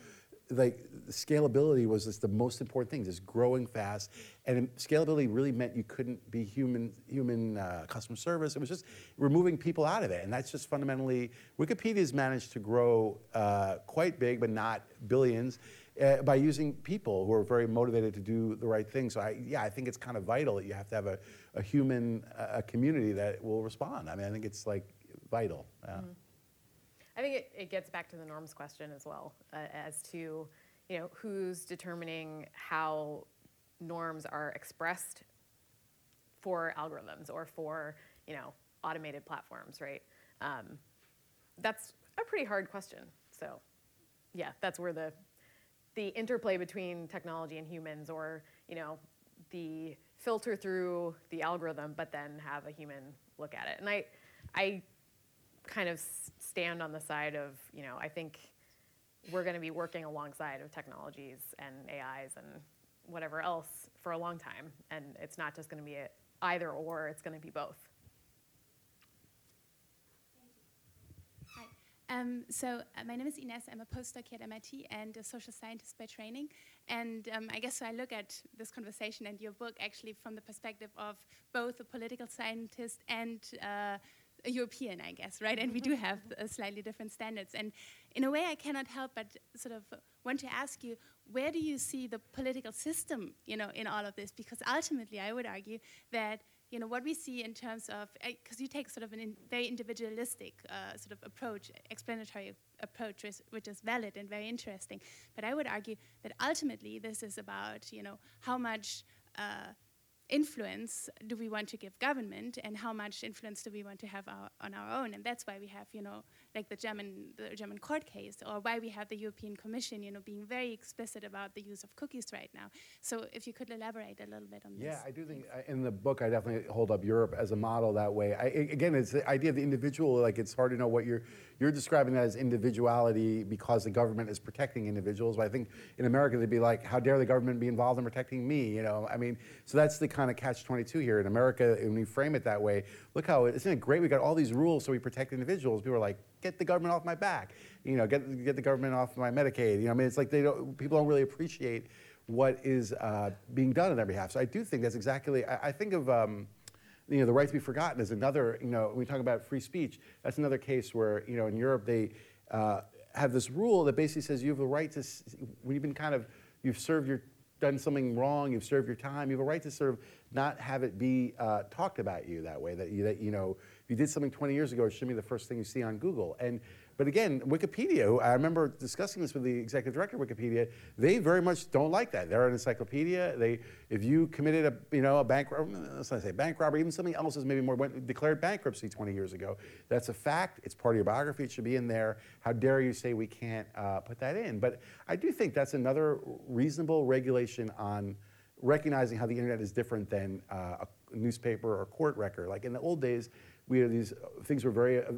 like scalability was just the most important thing, just growing fast. And scalability really meant you couldn't be human human uh, customer service. It was just removing people out of it, and that's just fundamentally Wikipedia's managed to grow uh, quite big, but not billions. Uh, by using people who are very motivated to do the right thing, so I, yeah, I think it's kind of vital that you have to have a, a human, a community that will respond. I mean, I think it's like vital. Yeah. I think it, it gets back to the norms question as well, uh, as to you know who's determining how norms are expressed for algorithms or for you know automated platforms, right? Um, that's a pretty hard question. So, yeah, that's where the the interplay between technology and humans, or you know, the filter through the algorithm, but then have a human look at it. And I, I kind of stand on the side of, you know, I think we're going to be working alongside of technologies and AIs and whatever else for a long time. And it's not just going to be a either or, it's going to be both. Um, so uh, my name is Ines. I'm a postdoc here at MIT and a social scientist by training. And um, I guess I look at this conversation and your book actually from the perspective of both a political scientist and uh, a European, I guess, right? And we do have uh, slightly different standards. And in a way, I cannot help but sort of want to ask you, where do you see the political system, you know, in all of this? Because ultimately, I would argue that you know what we see in terms of because you take sort of a in very individualistic uh, sort of approach explanatory approach which, which is valid and very interesting but i would argue that ultimately this is about you know how much uh, influence do we want to give government and how much influence do we want to have our, on our own? And that's why we have you know like the german the german court case or why we have the european commission you know being very explicit about the use of cookies right now so if you could elaborate a little bit on this Yeah, I do think uh, in the book I definitely hold up Europe as a model that way. I, again, it's the idea of the individual. Like it's hard to know what you're you're describing that as individuality because the government is protecting individuals. But I think in America they'd be like, how dare the government be involved in protecting me? You know, I mean, so that's the kind of catch-22 here in America. When we frame it that way, look how isn't it great? We got all these rules so we protect individuals. People are like, get the government off my back. You know, get get the government off my Medicaid. You know, I mean, it's like they don't people don't really appreciate what is uh, being done on their behalf. So I do think that's exactly. I, I think of um, you know the right to be forgotten is another. You know, when we talk about free speech, that's another case where you know in Europe they uh, have this rule that basically says you have a right to when you've been kind of you've served your done something wrong, you've served your time, you have a right to sort of not have it be uh, talked about you that way. That you, that you know, you did something 20 years ago, it shouldn't be the first thing you see on Google. And but again, Wikipedia. who- I remember discussing this with the executive director of Wikipedia. They very much don't like that. They're an encyclopedia. They, if you committed a, you know, a bank, let's not say bank robbery, even something else is maybe more went, declared bankruptcy 20 years ago. That's a fact. It's part of your biography. It should be in there. How dare you say we can't uh, put that in? But I do think that's another reasonable regulation on recognizing how the internet is different than uh, a newspaper or court record. Like in the old days, we had these things were very. Uh,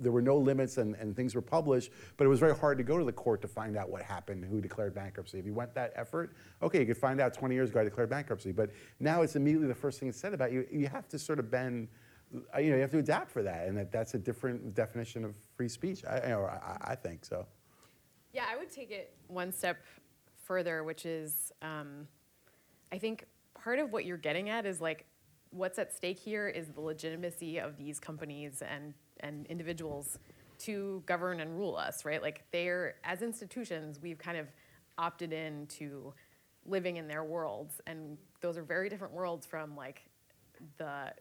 there were no limits and, and things were published, but it was very hard to go to the court to find out what happened, who declared bankruptcy. If you went that effort, okay, you could find out 20 years ago I declared bankruptcy. But now it's immediately the first thing said about you. You have to sort of bend, uh, you know, you have to adapt for that, and that, that's a different definition of free speech. I, you know, I, I think so. Yeah, I would take it one step further, which is um, I think part of what you're getting at is like what's at stake here is the legitimacy of these companies and, and individuals to govern and rule us, right? Like they're, as institutions, we've kind of opted in to living in their worlds. And those are very different worlds from like the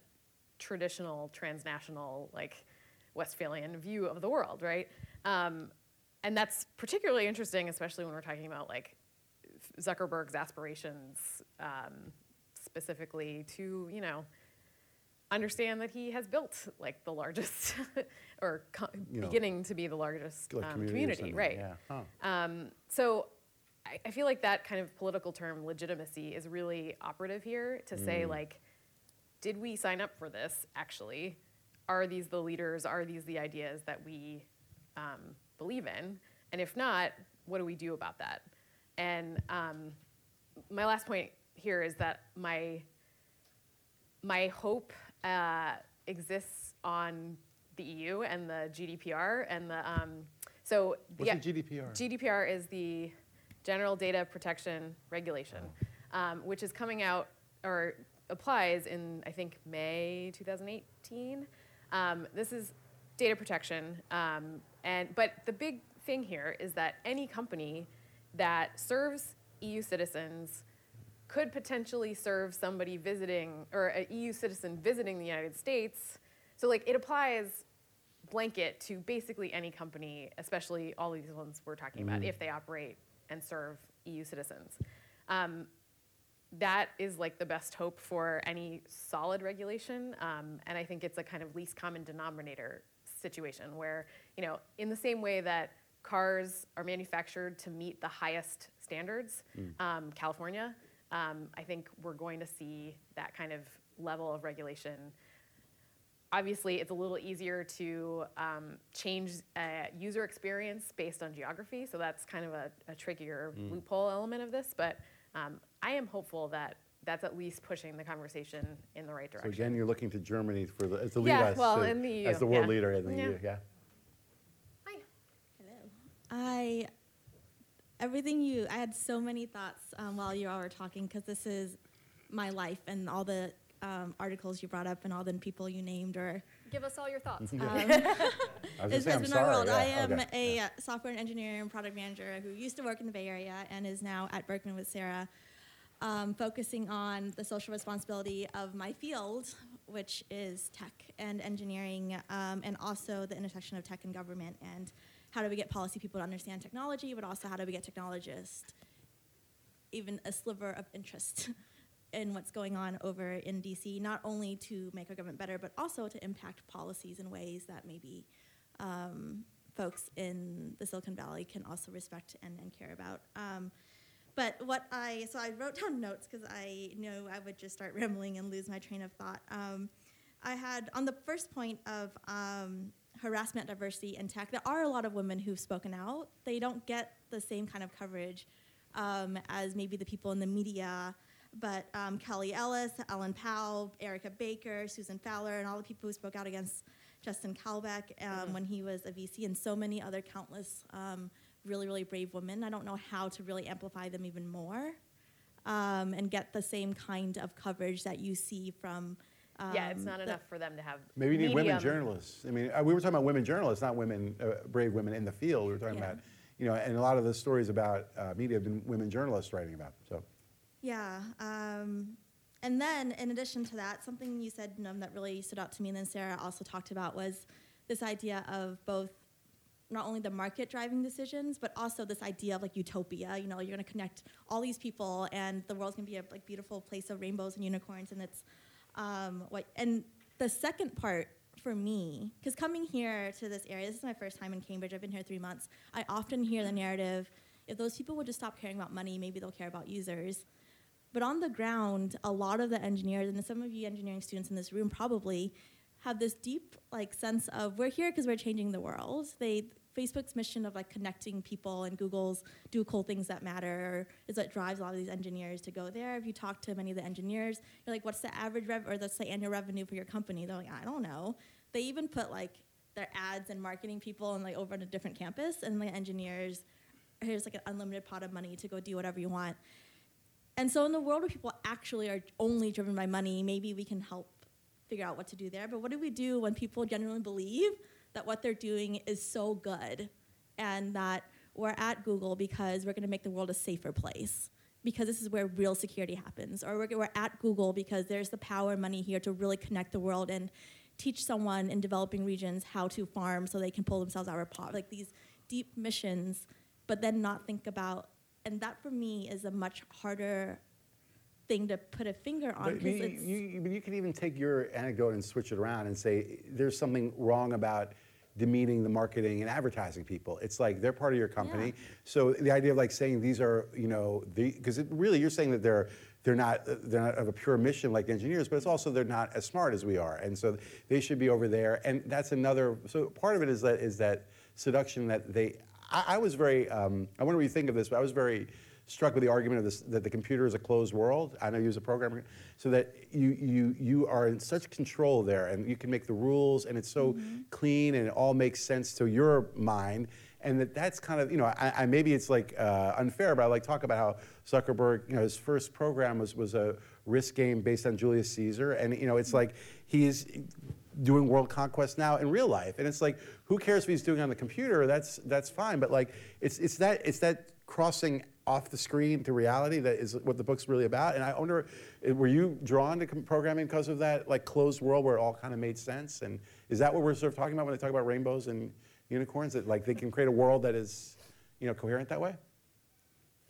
traditional transnational, like Westphalian view of the world, right? Um, and that's particularly interesting, especially when we're talking about like Zuckerberg's aspirations, um, specifically to you know understand that he has built like the largest or co- You know, beginning to be the largest Like um, community community, right? yeah. Huh. Um, so I, I feel like that kind of political term legitimacy is really operative here to say Mm. like, did we sign up for this actually? Are these the leaders? Are these the ideas that we um, believe in? And if not, what do we do about that? And um, my last point here is that my my hope uh, exists on the EU and the GDPR and the um, so What's yeah, the GDPR? GDPR is the General Data Protection Regulation, um, which is coming out or applies in I think May 2018. Um, this is data protection, um, and but the big thing here is that any company that serves EU citizens could potentially serve somebody visiting or an EU citizen visiting the United States. So like it applies blanket to basically any company, especially all these ones we're talking about, if they operate and serve EU citizens. Um, that is like the best hope for any solid regulation, um, and I think it's a kind of least common denominator situation where you know, in the same way that cars are manufactured to meet the highest standards, um, California, um, I think we're going to see that kind of level of regulation obviously it's a little easier to um, change uh, user experience based on geography so that's kind of a, a trickier loophole element of this but um, i am hopeful that that's at least pushing the conversation in the right direction. So direction again, you're looking to Germany for the, as the lead Yeah, us, well, to- in the EU, as the world yeah. leader in the Yeah. EU. Yeah. Hi. Hello. I everything you. I had so many thoughts um, while you all were talking because this is my life and all the um, articles you brought up and all the people you named or Give us all your thoughts. um, I was gonna it's, say, it's I'm been sorry. our world. yeah, I am okay. a uh, software engineer and product manager who used to work in the Bay Area and is now at Berkman with Sarah, um, focusing on the social responsibility of my field, which is tech and engineering, um, and also the intersection of tech and government, and how do we get policy people to understand technology, but also how do we get technologists even a sliver of interest in what's going on over in DC, not only to make our government better, but also to impact policies in ways that maybe um, folks in the Silicon Valley can also respect and, and care about. Um, but what I, so I wrote down notes because I know I would just start rambling and lose my train of thought. Um, I had, on the first point of um, harassment, diversity, and tech, there are a lot of women who've spoken out. They don't get the same kind of coverage um, as maybe the people in the media. But um, Kelly Ellis, Ellen Pao, Erica Baker, Susan Fowler, and all the people who spoke out against Justin Caldbeck um, when he was a VC, and so many other countless um, really, really brave women. I don't know how to really amplify them even more um, and get the same kind of coverage that you see from. Um, yeah it's not enough for them to have Maybe you need women journalists. I mean, uh, we were talking about women journalists, not women, uh, brave women in the field. We were talking Yeah. about, you know, and a lot of the stories about uh, media have been women journalists writing about. So Yeah, um, and then, in addition to that, something you said Noam, that really stood out to me, and then Sarah also talked about was this idea of both not only the market driving decisions, but also this idea of like utopia. You know, you're going to connect all these people, and the world's going to be a like beautiful place of rainbows and unicorns, and it's um, what. And the second part for me, because coming here to this area, this is my first time in Cambridge. I've been here three months. I often hear the narrative: if those people would just stop caring about money, maybe they'll care about users. But on the ground, a lot of the engineers, and some of you engineering students in this room probably, have this deep like sense of we're here because we're changing the world. They Facebook's mission of like connecting people and Google's do cool things that matter is what drives a lot of these engineers to go there. If you talk to many of the engineers, you're like, what's the average rev or that's the annual revenue for your company? They're like, I don't know. They even put like their ads and marketing people and like over on a different campus and the engineers, here's like an unlimited pot of money to go do whatever you want. And so in the world where people actually are only driven by money, maybe we can help figure out what to do there. But what do we do when people genuinely believe that what they're doing is so good and that we're at Google because we're going to make the world a safer place? Because this is where real security happens. Or we're, we're at Google because there's the power and money here to really connect the world and teach someone in developing regions how to farm so they can pull themselves out of poverty. Like these deep missions, but then not think about, and that for me is a much harder thing to put a finger on because you, it's you, but you can even take your anecdote and switch it around and say there's something wrong about demeaning the marketing and advertising people. It's like they're part of your company. Yeah. So the idea of like saying these are, you know, because really you're saying that they're they're not they're not of a pure mission like engineers, but it's also they're not as smart as we are, and so they should be over there. And that's another. So part of it is that is that seduction that they. I, I was very. Um, I wonder what you think of this, but I was very struck with the argument of this that the computer is a closed world. I know you as a programmer, so that you you you are in such control there, and you can make the rules, and it's so clean, and it all makes sense to your mind. And that that's kind of you know I, I maybe it's like uh, unfair, but I like talk about how Zuckerberg you know his first program was was a risk game based on Julius Caesar, and you know it's like he's doing world conquest now in real life, and it's like who cares if he's doing it on the computer? That's that's fine, but like it's it's that it's that crossing off the screen to reality that is what the book's really about. And I wonder, uh, were you drawn to programming because of that like closed world where it all kind of made sense? And is that what we're sort of talking about when they talk about rainbows and unicorns? That like they can create a world that is, you know, coherent that way?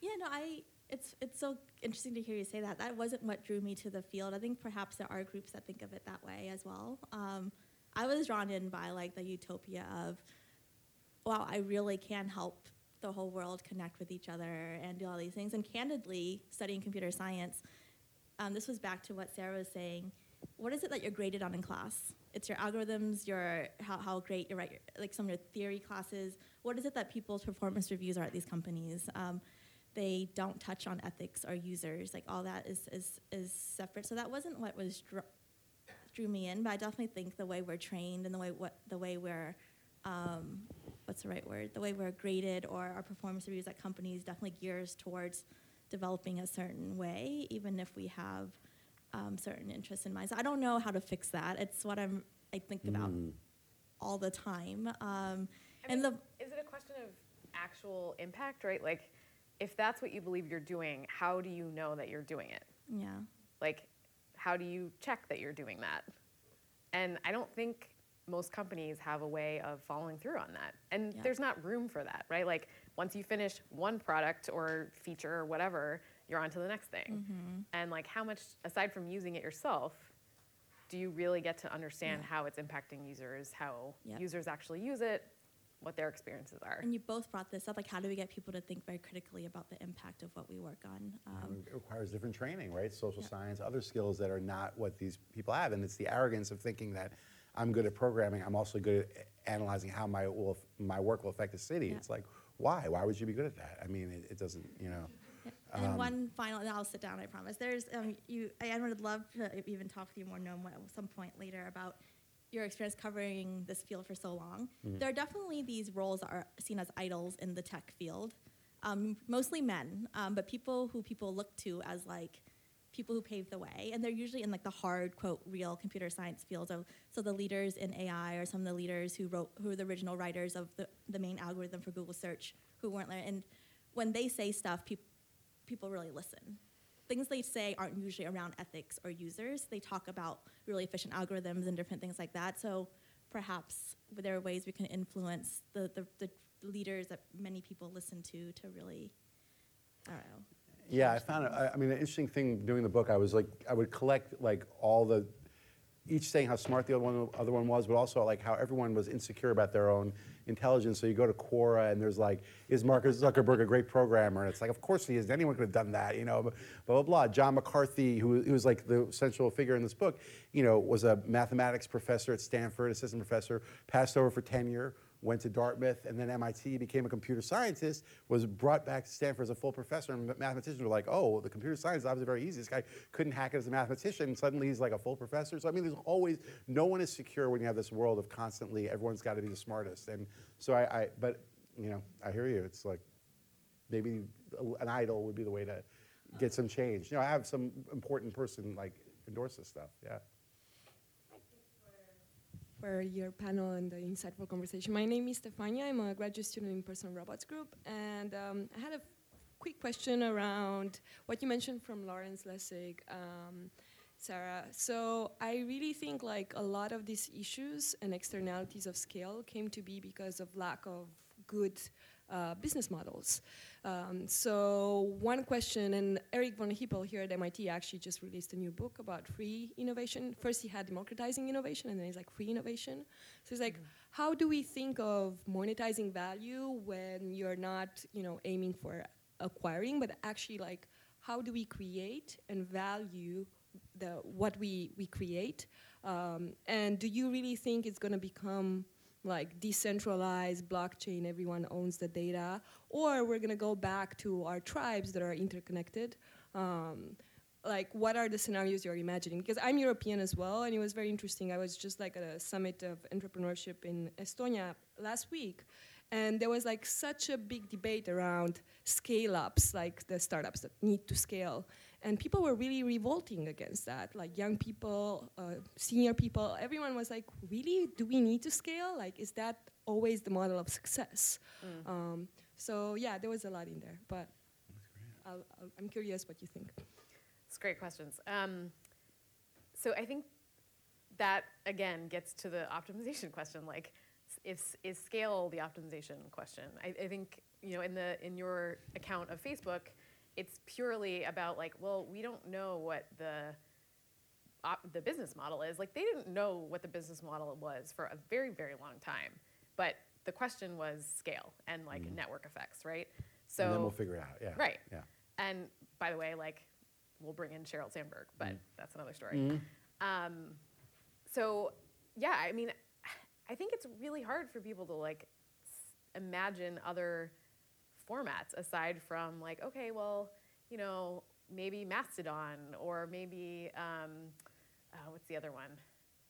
Yeah, no, I. It's it's so interesting to hear you say that. That wasn't what drew me to the field. I think perhaps there are groups that think of it that way as well. Um, I was drawn in by like the utopia of, wow, I really can help the whole world connect with each other and do all these things. And candidly, studying computer science, um, this was back to what Sarah was saying. What is it that you're graded on in class? It's your algorithms, your how, how great you write, like some of your theory classes. What is it that people's performance reviews are at these companies? Um, they don't touch on ethics or users. Like all that is is is separate. So that wasn't what was dr- drew me in. But I definitely think the way we're trained and the way what the way we're um, what's the right word? The way we're graded or our performance reviews at companies definitely gears towards developing a certain way, even if we have um, certain interests in mind. So I don't know how to fix that. It's what I'm I think about all the time. Um, I and mean, the is it a question of actual impact, right? Like, if that's what you believe you're doing, how do you know that you're doing it? yeah. Like, how do you check that you're doing that? And I don't think most companies have a way of following through on that. And Yeah. there's not room for that, right? Like, once you finish one product or feature or whatever, you're on to the next thing. Mm-hmm. And, like, how much, aside from using it yourself, do you really get to understand Yeah. how it's impacting users, how Yep. users actually use it, what their experiences are? And you both brought this up. Like, how do we get people to think very critically about the impact of what we work on? Um, It requires different training, right? Social Yeah. science, other skills that are not what these people have, and it's the arrogance of thinking that I'm good at programming. I'm also good at analyzing how my will, my work will affect the city. Yeah. It's like, why? Why would you be good at that? I mean, it, it doesn't, you know. yeah. And Um, one final, and I'll sit down. I promise. There's um, you. I, would love to even talk with you more, Noam, at some point later about your experience covering this field for so long. Mm-hmm. There are definitely these roles that are seen as idols in the tech field, um, mostly men, um, but people who people look to as like people who paved the way, and they're usually in like the hard quote real computer science field. So, so the leaders in AI are some of the leaders who wrote who are the original writers of the, the main algorithm for Google search who weren't there. And when they say stuff, people people really listen. things they say aren't usually around ethics or users. They talk about really efficient algorithms and different things like that. So perhaps there are ways we can influence the, the, the leaders that many people listen to to really, I don't know. Yeah, I found it. I, I mean, an interesting thing doing the book. I was like, I would collect like all the, each saying how smart the other one, other one was, but also like how everyone was insecure about their own intelligence. So you go to Quora and there's like, is Mark Zuckerberg a great programmer? And it's like, of course he is. Anyone could have done that, you know. Blah blah blah. John McCarthy, who, who was like the central figure in this book, you know, was a mathematics professor at Stanford, assistant professor, passed over for tenure went to Dartmouth and then MIT, became a computer scientist, was brought back to Stanford as a full professor, and mathematicians were like, oh, the computer science is obviously very easy. This guy couldn't hack it as a mathematician, and suddenly he's like a full professor. So I mean, there's always, no one is secure when you have this world of constantly, everyone's got to be the smartest. And so I, I, but, you know, I hear you. It's like, maybe an idol would be the way to get some change. You know, I have some important person like endorse this stuff, yeah for your panel and the insightful conversation. My name is Stefania. I'm a graduate student in Personal Robots Group, and um, I had a quick question around what you mentioned from Lawrence Lessig, um, Sarah. So I really think like a lot of these issues and externalities of scale came to be because of lack of good uh, business models. Um, so one question, and Eric von Hippel here at MIT actually just released a new book about free innovation. First he had democratizing innovation, and then he's like free innovation. So he's like, mm-hmm. how do we think of monetizing value when you're not, you know, aiming for acquiring, but actually like, how do we create and value the what we we create? Um, and do you really think it's going to become like decentralized blockchain, everyone owns the data, or we're gonna go back to our tribes that are interconnected. Um, like what are the scenarios you're imagining? Because I'm European as well, and it was very interesting. I was just like at a summit of entrepreneurship in Estonia last week, and there was like such a big debate around scale ups, like the startups that need to scale. And people were really revolting against that. Like young people, uh, senior people, everyone was like, really? Do we need to scale? Like, is that always the model of success? Mm. Um, so, yeah, there was a lot in there. But i am curious what you think. It's great questions. Um, so, I think that, again, gets to the optimization question. Like, is, is scale the optimization question? I, I think, you know, in, the, in your account of Facebook, it's purely about like, well, we don't know what the the business model is. Like they didn't know what the business model was for a very very long time, but the question was scale and like mm network effects, right? So and then we'll figure it out. Yeah. Right. Yeah. And by the way, like we'll bring in Sheryl Sandberg, but mm that's another story. mm Um, so yeah, I mean, I think it's really hard for people to like s- imagine other formats aside from like, okay, well, you know, maybe Mastodon or maybe um, uh, what's the other one?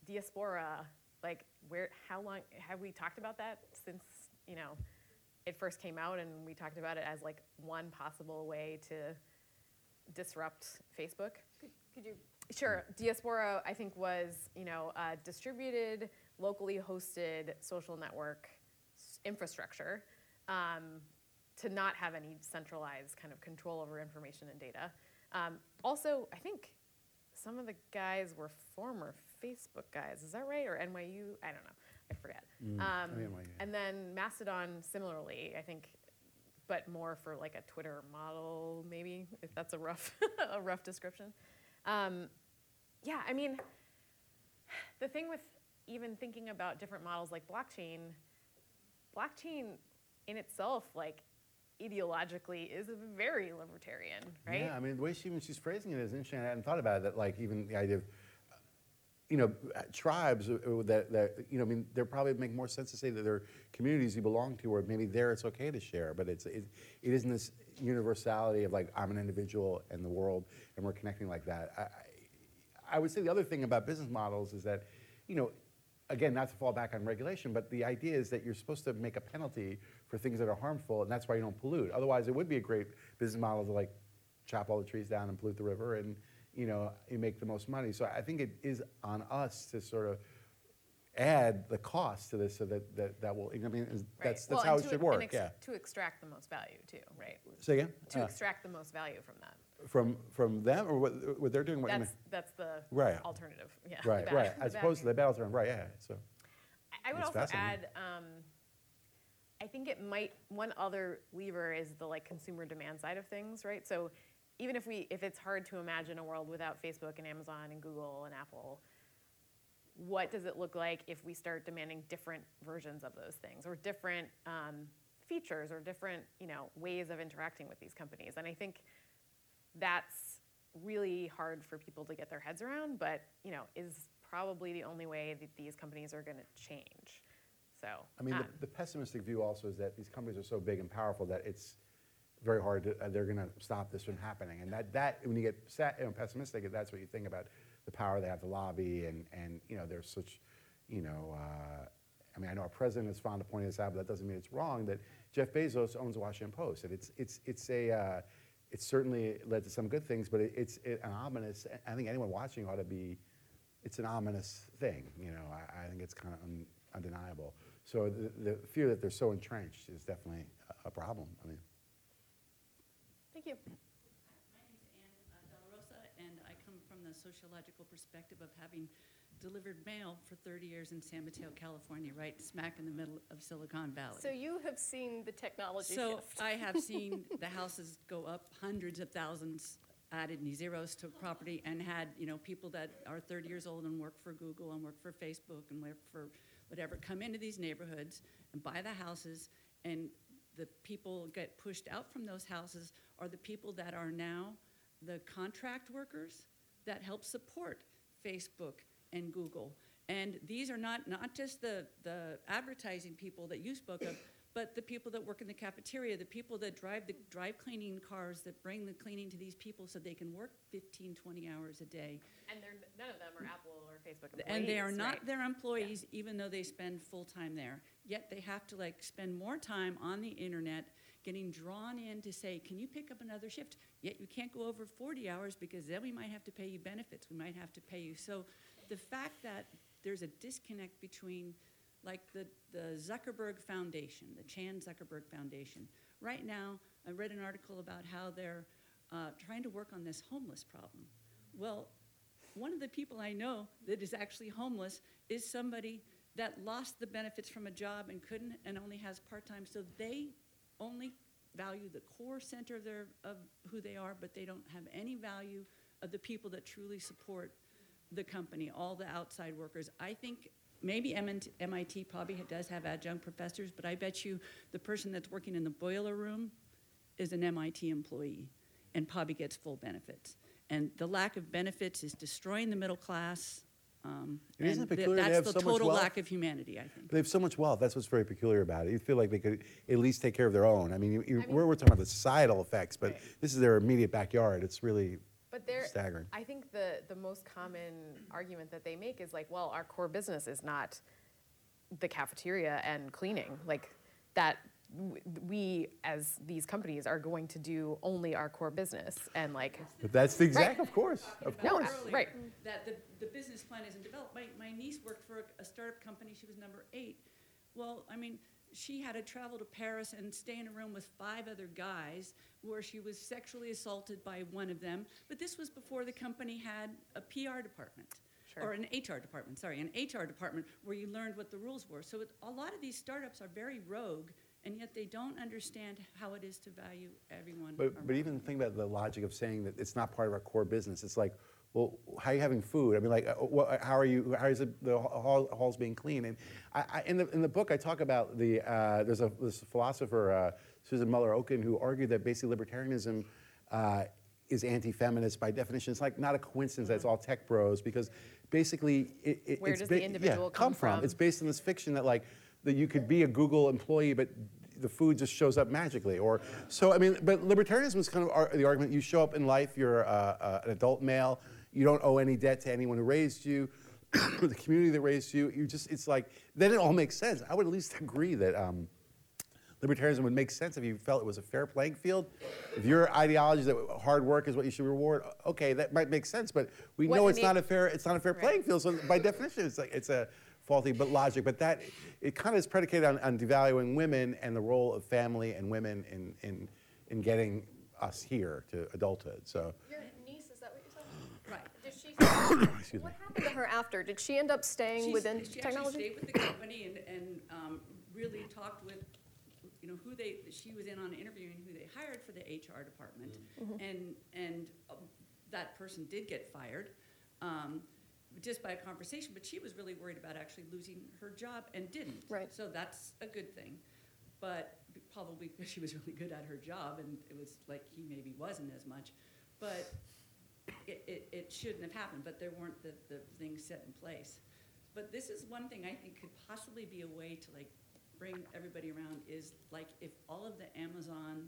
Diaspora. Like, where? How long have we talked about that since you know it first came out, and we talked about it as like one possible way to disrupt Facebook? Could, could you? Sure. Diaspora, I think, was you know distributed, locally hosted social network infrastructure. Um, to not have any centralized kind of control over information and data. Um, also, I think some of the guys were former Facebook guys. Is that right? Or NYU? I don't know. I forget. Mm, um, and then Mastodon, similarly, I think, but more for like a Twitter model, maybe if that's a rough, a rough description. Um, yeah, I mean, the thing with even thinking about different models like blockchain, blockchain in itself, like ideologically is very libertarian, right? Yeah, I mean, the way she, she's phrasing it is interesting. I hadn't thought about it, that like even the idea of, uh, you know, uh, tribes uh, uh, that, that, you know, I mean, they probably make more sense to say that they're communities you belong to where maybe there it's okay to share, but it's, it, it isn't this universality of like, I'm an individual in the world and we're connecting like that. I, I would say the other thing about business models is that, you know, again, not to fall back on regulation, but the idea is that you're supposed to make a penalty for things that are harmful, and that's why you don't pollute. Otherwise, it would be a great business model to like chop all the trees down and pollute the river, and you know, you make the most money. So I think it is on us to sort of add the cost to this so that that, that will. I mean, right. that's that's well, how it should work. Ex- yeah. To extract the most value too, right? Say again. To uh, extract the most value from that. From, from them or what, what they're doing? what That's, mean? that's the Right. alternative, yeah. Right, right, as opposed to the battle term, right, yeah, so. I- I would also add, um, I think it might, one other lever is the like consumer demand side of things, right? So even if we, if it's hard to imagine a world without Facebook and Amazon and Google and Apple, what does it look like if we start demanding different versions of those things or different um, features or different, you know, ways of interacting with these companies? And I think that's really hard for people to get their heads around, but, you know, is probably the only way that these companies are going to change. So, I mean, um, the, the pessimistic view also is that these companies are so big and powerful that it's very hard to, uh, they're going to stop this from happening. And that, that when you get sad, you know, pessimistic, that's what you think about the power they have to lobby and, and you know, there's such, you know, uh, I mean, I know our president is fond of pointing this out, but that doesn't mean it's wrong that Jeff Bezos owns the Washington Post. And it's, it's, it's a, uh, it's certainly led to some good things, but it, it's it, an ominous, I think anyone watching ought to be, it's an ominous thing, you know, I, I think it's kind of un, undeniable. So the, the fear that they're so entrenched is definitely a, a problem, I mean. Thank you. My name's Ann uh, Della Rosa, and I come from the sociological perspective of having delivered mail for 30 years in San Mateo, California, right smack in the middle of Silicon Valley. So you have seen the technology So shift. I have seen the houses go up hundreds of thousands, added any zeros to property, and had you know people that are 30 years old and work for Google and work for Facebook and work for whatever come into these neighborhoods and buy the houses, and the people get pushed out from those houses are the people that are now the contract workers that help support Facebook and Google. And these are not, not just the, the advertising people that you spoke of, but the people that work in the cafeteria, the people that drive the drive cleaning cars that bring the cleaning to these people so they can work 15, 20 hours a day. and none of them are Apple Facebook employees, And they are not right? their employees, even though they spend full time there. Yet they have to like spend more time on the internet, getting drawn in to say, "Can you pick up another shift?" Yet you can't go over 40 hours because then we might have to pay you benefits. We might have to pay you. So the fact that there's a disconnect between like the, the Zuckerberg Foundation, the Chan Zuckerberg Foundation. Right now, I read an article about how they're uh, trying to work on this homeless problem. Well, one of the people I know that is actually homeless is somebody that lost the benefits from a job and couldn't and only has part-time. So they only value the core center of their of who they are but they don't have any value of the people that truly support the company all the outside workers. I think maybe mit probably does have adjunct professors but i bet you the person that's working in the boiler room is an mit employee and probably gets full benefits and the lack of benefits is destroying the middle class. Um, And isn't and it th- peculiar they that's have the so much total wealth? lack of humanity, I think. They have so much wealth, that's what's very peculiar about it. You feel like they could at least take care of their own. I mean, you, you, I mean- we're, we're talking about the societal effects, but Right. this is their immediate backyard. It's really But they're, staggering. I think the, the most common argument that they make is like, well, our core business is not the cafeteria and cleaning. Like that, w- we as these companies are going to do only our core business and like, But that's the exact, Right. of course, of No, course. uh, right. That the, the business plan isn't developed. My, my niece worked for a, a startup company. She was number eight. Well, I mean, she had to travel to Paris and stay in a room with five other guys where she was sexually assaulted by one of them. But this was before the company had a PR department. Or an HR department, sorry, an HR department where you learned what the rules were. So it, a lot of these startups are very rogue, and yet they don't understand how it is to value everyone. But, but even think about the logic of saying that it's not part of our core business. It's like, well, how are you having food? I mean, like, uh, what, how are you? How is it, the hall, halls being clean? And I, I, in the in the book, I talk about the uh, there's a this philosopher uh, Susan Moller Okin who argued that basically libertarianism. Uh, is anti-feminist by definition. It's like not a coincidence that it's all tech bros because basically it, it, Where it's does the individual yeah, come from? It's based on this fiction that like that you could be a Google employee, but the food just shows up magically. Or so I mean, but libertarianism is kind of ar- the argument: you show up in life, you're uh, uh, an adult male, you don't owe any debt to anyone who raised you, the community that raised you. You just it's like then it all makes sense. I would at least agree that. Um, Libertarianism would make sense if you felt it was a fair playing field. If your ideology is that hard work is what you should reward, okay, that might make sense. But we What know it's mean- not a fair it's not a fair Right. playing field. So by definition, it's like it's a faulty but logic. But that it kind of is predicated on, on devaluing women and the role of family and women in in in getting us here to adulthood. So, Your niece, is that what you said? Right. Did she, excuse me. what happened to her after? Did she end up staying She's- within she technology? actually stayed with the company and, and um, really talked with, you know, who they, she was in on interviewing who they hired for the HR department. Mm-hmm. And, and um, that person did get fired, um, just by a conversation, but she was really worried about actually losing her job and didn't. Right. So that's a good thing. But probably because she was really good at her job and it was like he maybe wasn't as much. But it, it, it shouldn't have happened, but there weren't the, the things set in place. But this is one thing I think could possibly be a way to like bring everybody around is like if all of the Amazon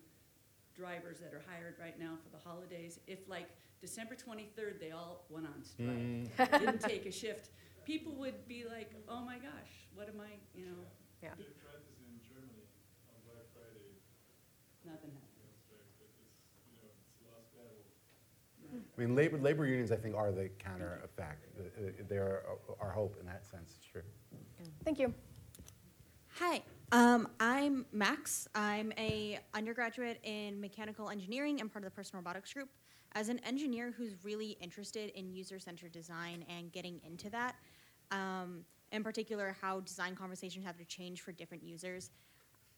drivers that are hired right now for the holidays, if like December twenty-third, they all went on strike, didn't take a shift, people would be like, oh my gosh, what am I, you know, Yeah. They tried this in Germany on Black Friday, nothing happened. you know, strike, but it's, you know, it's the last battle. I mean, labor, labor unions, I think, are the counter effect. Uh, uh, They're our- our hope in that sense, it's true. Thank you. Hi, um, I'm Max. I'm a undergraduate in mechanical engineering and part of the personal robotics group. As an engineer who's really interested in user-centered design and getting into that, um, in particular how design conversations have to change for different users,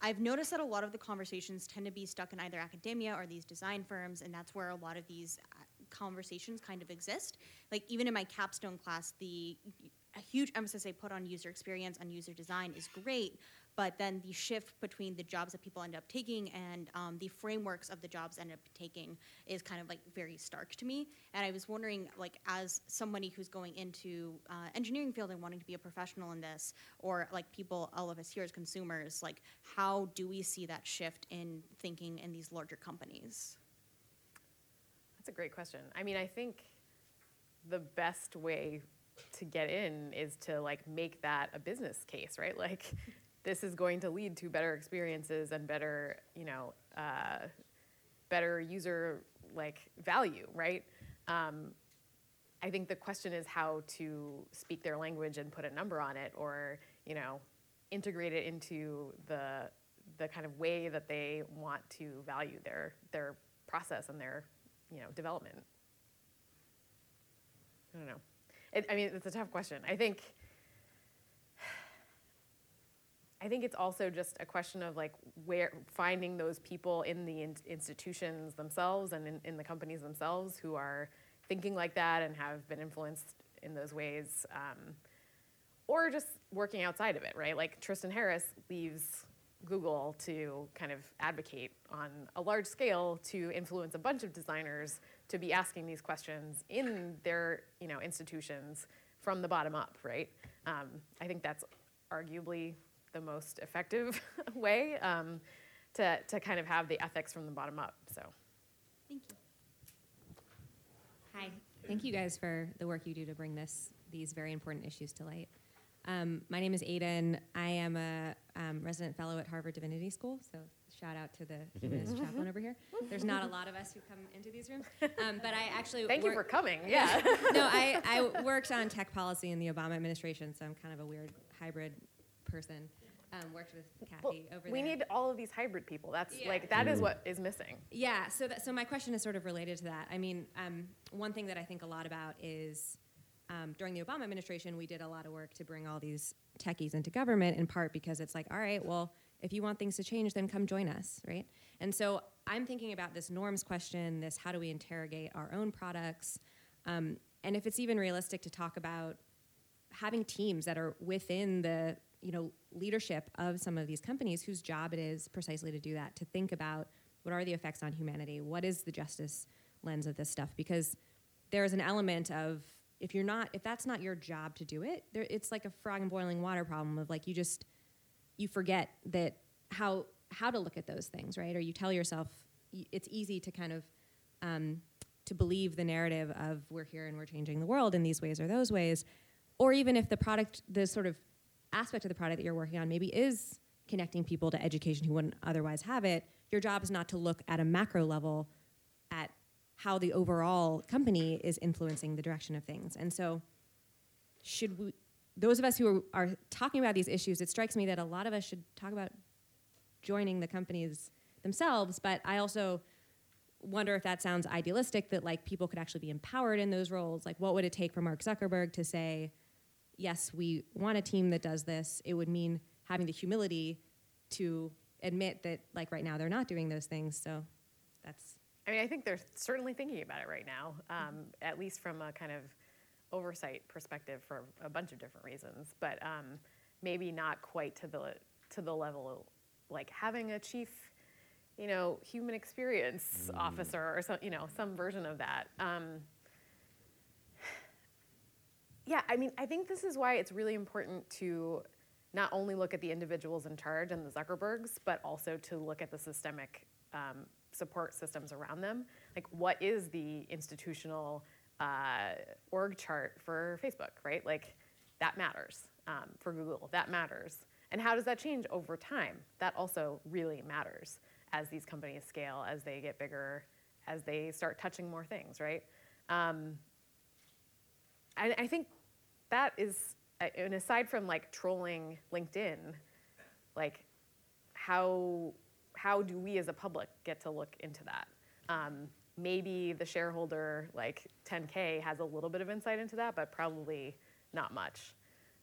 I've noticed that a lot of the conversations tend to be stuck in either academia or these design firms, and that's where a lot of these uh, conversations kind of exist. Like even in my capstone class, the a huge emphasis they put on user experience on user design is great, but then the shift between the jobs that people end up taking and um, the frameworks of the jobs end up taking is kind of like very stark to me. And I was wondering, like, as somebody who's going into uh, engineering field and wanting to be a professional in this, or like people, all of us here as consumers, like, how do we see that shift in thinking in these larger companies? That's a great question. I mean, I think the best way to get in is to like make that a business case, right? Like, this is going to lead to better experiences and better, you know, uh, better user like value, right? Um, I think the question is how to speak their language and put a number on it, or you know, integrate it into the the kind of way that they want to value their their process and their you know development. I don't know. It, I mean, it's a tough question. I think. I think it's also just a question of like where finding those people in the in- institutions themselves and in, in the companies themselves who are thinking like that and have been influenced in those ways, um, or just working outside of it, right? Like Tristan Harris leaves Google to kind of advocate on a large scale to influence a bunch of designers to be asking these questions in their you know institutions from the bottom up, right? Um, I think that's arguably the most effective way um, to, to kind of have the ethics from the bottom up. So. Thank you. Hi. Thank you guys for the work you do to bring this these very important issues to light. Um, my name is Aiden. I am a um, resident fellow at Harvard Divinity School, so shout out to the humanist chaplain over here. There's not a lot of us who come into these rooms, um, but I actually Thank you for coming. Yeah. no, I, I worked on tech policy in the Obama administration, so I'm kind of a weird hybrid person. Um, worked with Kathy over we there. need all of these hybrid people. That's Yeah. like that is what is missing. Yeah, so that, so my question is sort of related to that. I mean, um, one thing that I think a lot about is um, during the Obama administration, we did a lot of work to bring all these techies into government, in part because it's like, all right, well, if you want things to change, then come join us, right? And so I'm thinking about this norms question, this how do we interrogate our own products, um, and if it's even realistic to talk about having teams that are within the you know leadership of some of these companies whose job it is precisely to do that to think about what are the effects on humanity? What is the justice lens of this stuff? Because there's an element of if you're not if that's not your job to do it there, it's like a frog in boiling water problem of like you just you forget that how how to look at those things right? Or you tell yourself it's easy to kind of um, to believe the narrative of we're here and we're changing the world in these ways or those ways. Or even if the product the sort of aspect of the product that you're working on maybe is connecting people to education who wouldn't otherwise have it your job is not to look at a macro level at how the overall company is influencing the direction of things and so should we those of us who are, are talking about these issues it strikes me that a lot of us should talk about joining the companies themselves but i also wonder if that sounds idealistic that like people could actually be empowered in those roles. Like, what would it take for Mark Zuckerberg to say, yes, we want a team that does this? It would mean having the humility to admit that, like, right now they're not doing those things. So that's. I mean, I think they're certainly thinking about it right now, um, at least from a kind of oversight perspective for a bunch of different reasons, but um, maybe not quite to the to the level like having a chief, you know, human experience officer or some, you know, some version of that. Um, yeah, I mean, I think this is why it's really important to not only look at the individuals in charge and the Zuckerbergs, but also to look at the systemic um, support systems around them. Like, what is the institutional uh, org chart for Facebook, right? Like, that matters. Um, for Google, that matters. And how does that change over time? That also really matters as these companies scale, as they get bigger, as they start touching more things, right? Um, I, I think that is, uh, and aside from like trolling LinkedIn, like how how do we as a public get to look into that? Um, maybe the shareholder, like 10K, has a little bit of insight into that, but probably not much.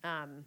Um,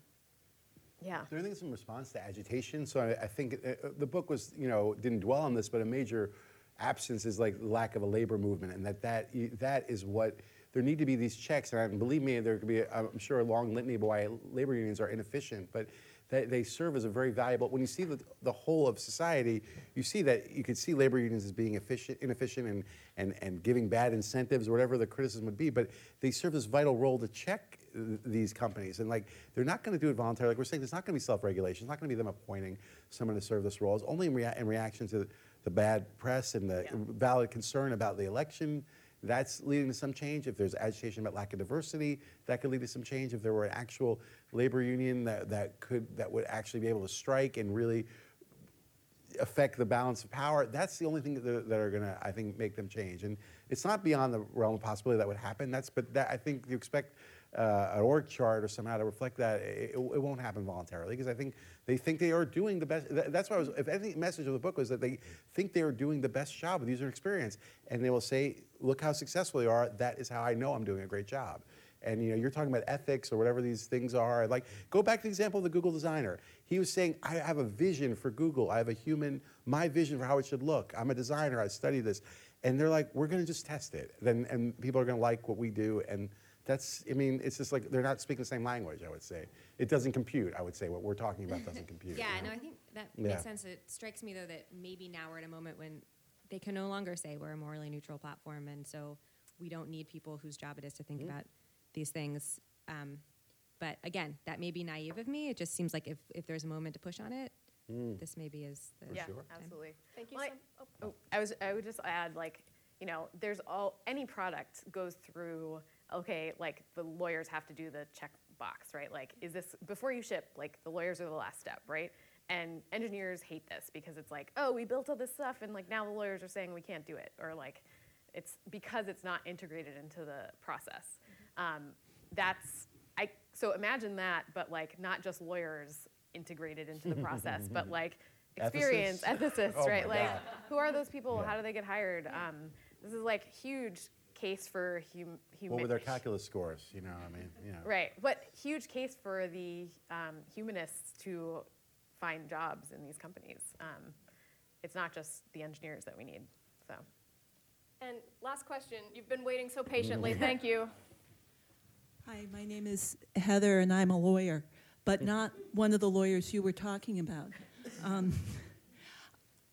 yeah. There anything in response to agitation? So I, I think uh, the book was, you know, didn't dwell on this, but a major absence is like lack of a labor movement, and that that that is what there need to be these checks. And believe me, there could be, I'm sure, a long litany of why labor unions are inefficient, but they, they serve as a very valuable. When you see the, the whole of society, you see that you could see labor unions as being efficient, inefficient, and and and giving bad incentives or whatever the criticism would be. But they serve this vital role to check these companies, and like they're not going to do it voluntarily. Like we're saying, there's not going to be self-regulation. It's not going to be them appointing someone to serve this role. It's only in, rea- in reaction to the bad press and the valid concern about the election that's leading to some change. If there's agitation about lack of diversity, that could lead to some change. If there were an actual labor union that, that could that would actually be able to strike and really affect the balance of power, that's the only thing that, that are going to, I think, make them change. And it's not beyond the realm of possibility that would happen. That's, but that, I think you expect uh, an org chart or somehow to reflect that, it, it won't happen voluntarily because I think they think they are doing the best. That's why I was, if any message of the book was that they think they are doing the best job with user experience, and they will say, "Look how successful they are. That is how I know I'm doing a great job." And you know, you're talking about ethics or whatever these things are. Like, go back to the example of the Google designer. He was saying, "I have a vision for Google. I have a human, my vision for how it should look. I'm a designer. I study this." And they're like, "We're going to just test it. Then, and people are going to like what we do." And that's, I mean, it's just like they're not speaking the same language, I would say. It doesn't compute, I would say. What we're talking about doesn't compute. yeah, you know? no, I think that Yeah. makes sense. It strikes me, though, that maybe now we're at a moment when they can no longer say we're a morally neutral platform, and so we don't need people whose job it is to think Mhm. about these things. Um, but again, that may be naive of me. It just seems like if, if there's a moment to push on it, Mm. this maybe is the yeah, time. absolutely. Thank you. Well, I- so- oh, Oh, I was. I would just add, like, you know, there's all any product goes through. Okay, like the lawyers have to do the check box, right? Like, is this before you ship? Like, the lawyers are the last step, right? And engineers hate this because it's like, oh, we built all this stuff, and like now the lawyers are saying we can't do it, or like, it's because it's not integrated into the process. Um, that's I. So imagine that, but like not just lawyers integrated into the process, but like experience Ethicists? ethicists, Oh right? Like, God. who are those people? Yeah. How do they get hired? Um, this is like huge case for hum, human. What were their calculus scores? You know, I mean, you know. Right, but huge case for the um, humanists to find jobs in these companies. Um, it's not just the engineers that we need. So. And last question. You've been waiting so patiently. Thank you. Hi, my name is Heather, and I'm a lawyer, but not one of the lawyers you were talking about. Um,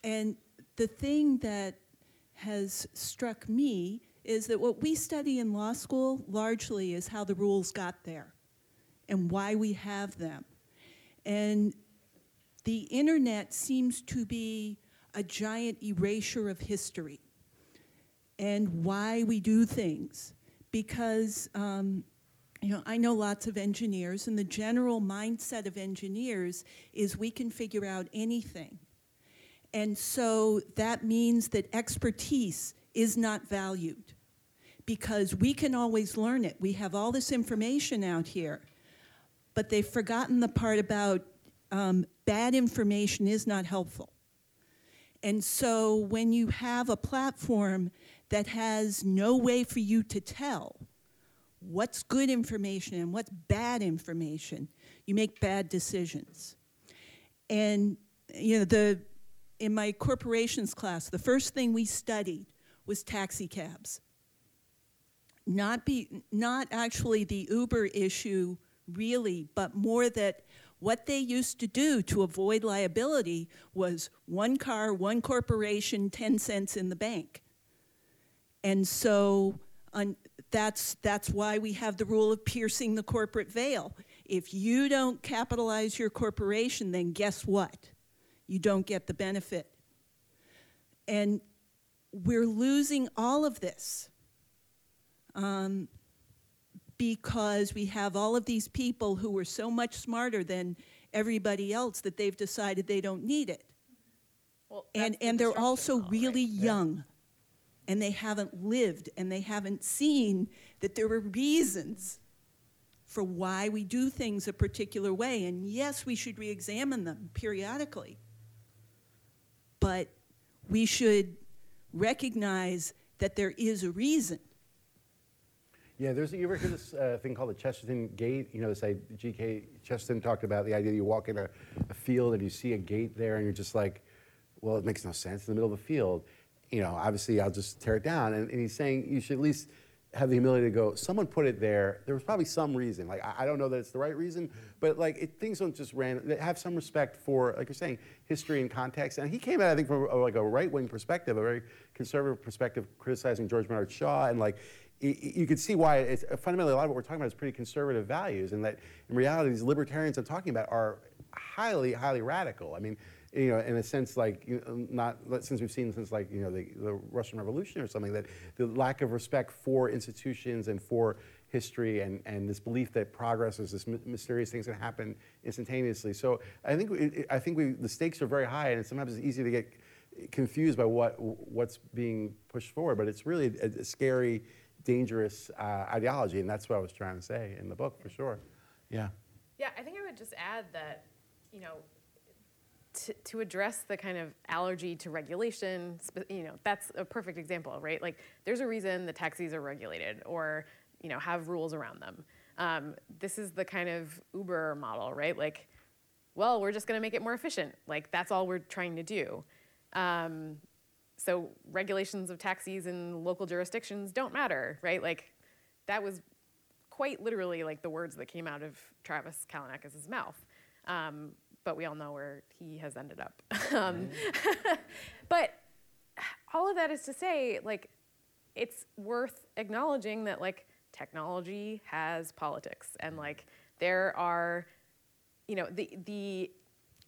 and the thing that has struck me is that what we study in law school largely is how the rules got there and why we have them. And the internet seems to be a giant erasure of history and why we do things. Because, um, you know, I know lots of engineers, and the general mindset of engineers is we can figure out anything. And so that means that expertise is not valued because we can always learn it. We have all this information out here, but they've forgotten the part about um, bad information is not helpful. And so when you have a platform that has no way for you to tell what's good information and what's bad information, you make bad decisions. And you know, the in my corporations class, the first thing we studied was taxi cabs. Not be not actually the Uber issue really, but more that what they used to do to avoid liability was one car, one corporation, 10 cents in the bank. And so that's, that's why we have the rule of piercing the corporate veil. If you don't capitalize your corporation, then guess what? You don't get the benefit. And we're losing all of this um, because we have all of these people who are so much smarter than everybody else that they've decided they don't need it. Well, and that's the and they're also all, really right? young and they haven't lived and they haven't seen that there are reasons for why we do things a particular way and yes we should re-examine them periodically but we should recognize that there is a reason Yeah, there's, you ever hear this uh, thing called the Chesterton Gate? You know, this idea, G.K. Chesterton talked about the idea that you walk in a, a field and you see a gate there and you're just like, well, it makes no sense in the middle of the field. You know, obviously I'll just tear it down. And, and he's saying you should at least have the humility to go, someone put it there. There was probably some reason. Like, I, I don't know that it's the right reason, but like, it, things don't just random, have some respect for, like you're saying, history and context. And he came at, I think, from a, like a right-wing perspective, a very conservative perspective, criticizing George Bernard Shaw. And like, you could see why it's fundamentally a lot of what we're talking about is pretty conservative values, and that in reality, these libertarians I'm talking about are highly, highly radical. I mean, you know, in a sense, like you know, not since we've seen since like you know the, the Russian Revolution or something, that the lack of respect for institutions and for history and, and this belief that progress is this my- mysterious thing's going to happen instantaneously. So I think it, it- I think we, the stakes are very high, and sometimes it's easy to get confused by what what's being pushed forward. But it's really a, a scary, dangerous uh, ideology, and that's what I was trying to say in the book for sure. Yeah. Yeah, I think I would just add that, you know, to, to address the kind of allergy to regulation, you know, that's a perfect example, right? Like, there's a reason the taxis are regulated or, you know, have rules around them. Um, this is the kind of Uber model, right? Like, well, we're just going to make it more efficient. Like, that's all we're trying to do. Um, so regulations of taxis in local jurisdictions don't matter, right? Like, that was quite literally like the words that came out of Travis Kalanick's mouth. Um, but we all know where he has ended up. um, but all of that is to say, like, it's worth acknowledging that like technology has politics and like there are, you know, the the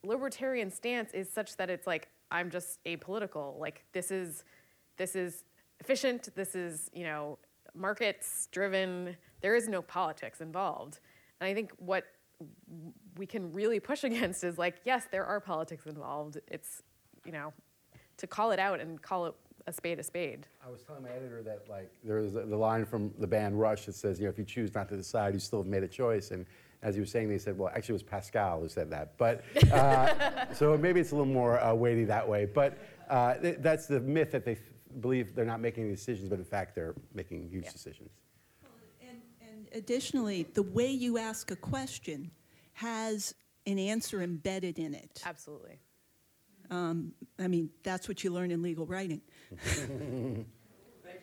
libertarian stance is such that it's like I'm just apolitical. Like this is this is efficient. This is you know markets driven. There is no politics involved. And I think what we can really push against is like yes, there are politics involved. It's you know to call it out and call it a spade a spade. I was telling my editor that like there's the line from the band Rush that says, you know, if you choose not to decide, you still have made a choice. And as he was saying, they said, well, actually, it was Pascal who said that. But uh, so maybe it's a little more uh, weighty that way. But uh, th- that's the myth that they f- believe they're not making any decisions, but in fact, they're making huge decisions. And additionally, the way you ask a question has an answer embedded in it. Absolutely. Um, I mean, that's what you learn in legal writing. Thank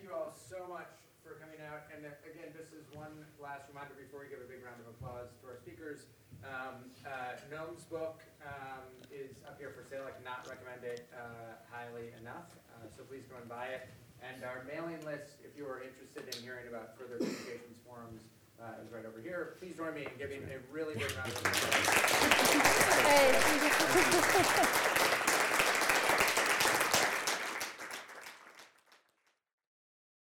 you all so much for coming out. And uh, again, this is one last reminder before we give a big round of applause to our speakers. Um, uh, Noam's book um, is up here for sale. I cannot recommend it uh, highly enough. Uh, so please go and buy it. And our mailing list, if you are interested in hearing about further communications forums, uh, is right over here. Please join me in giving a really big round of applause.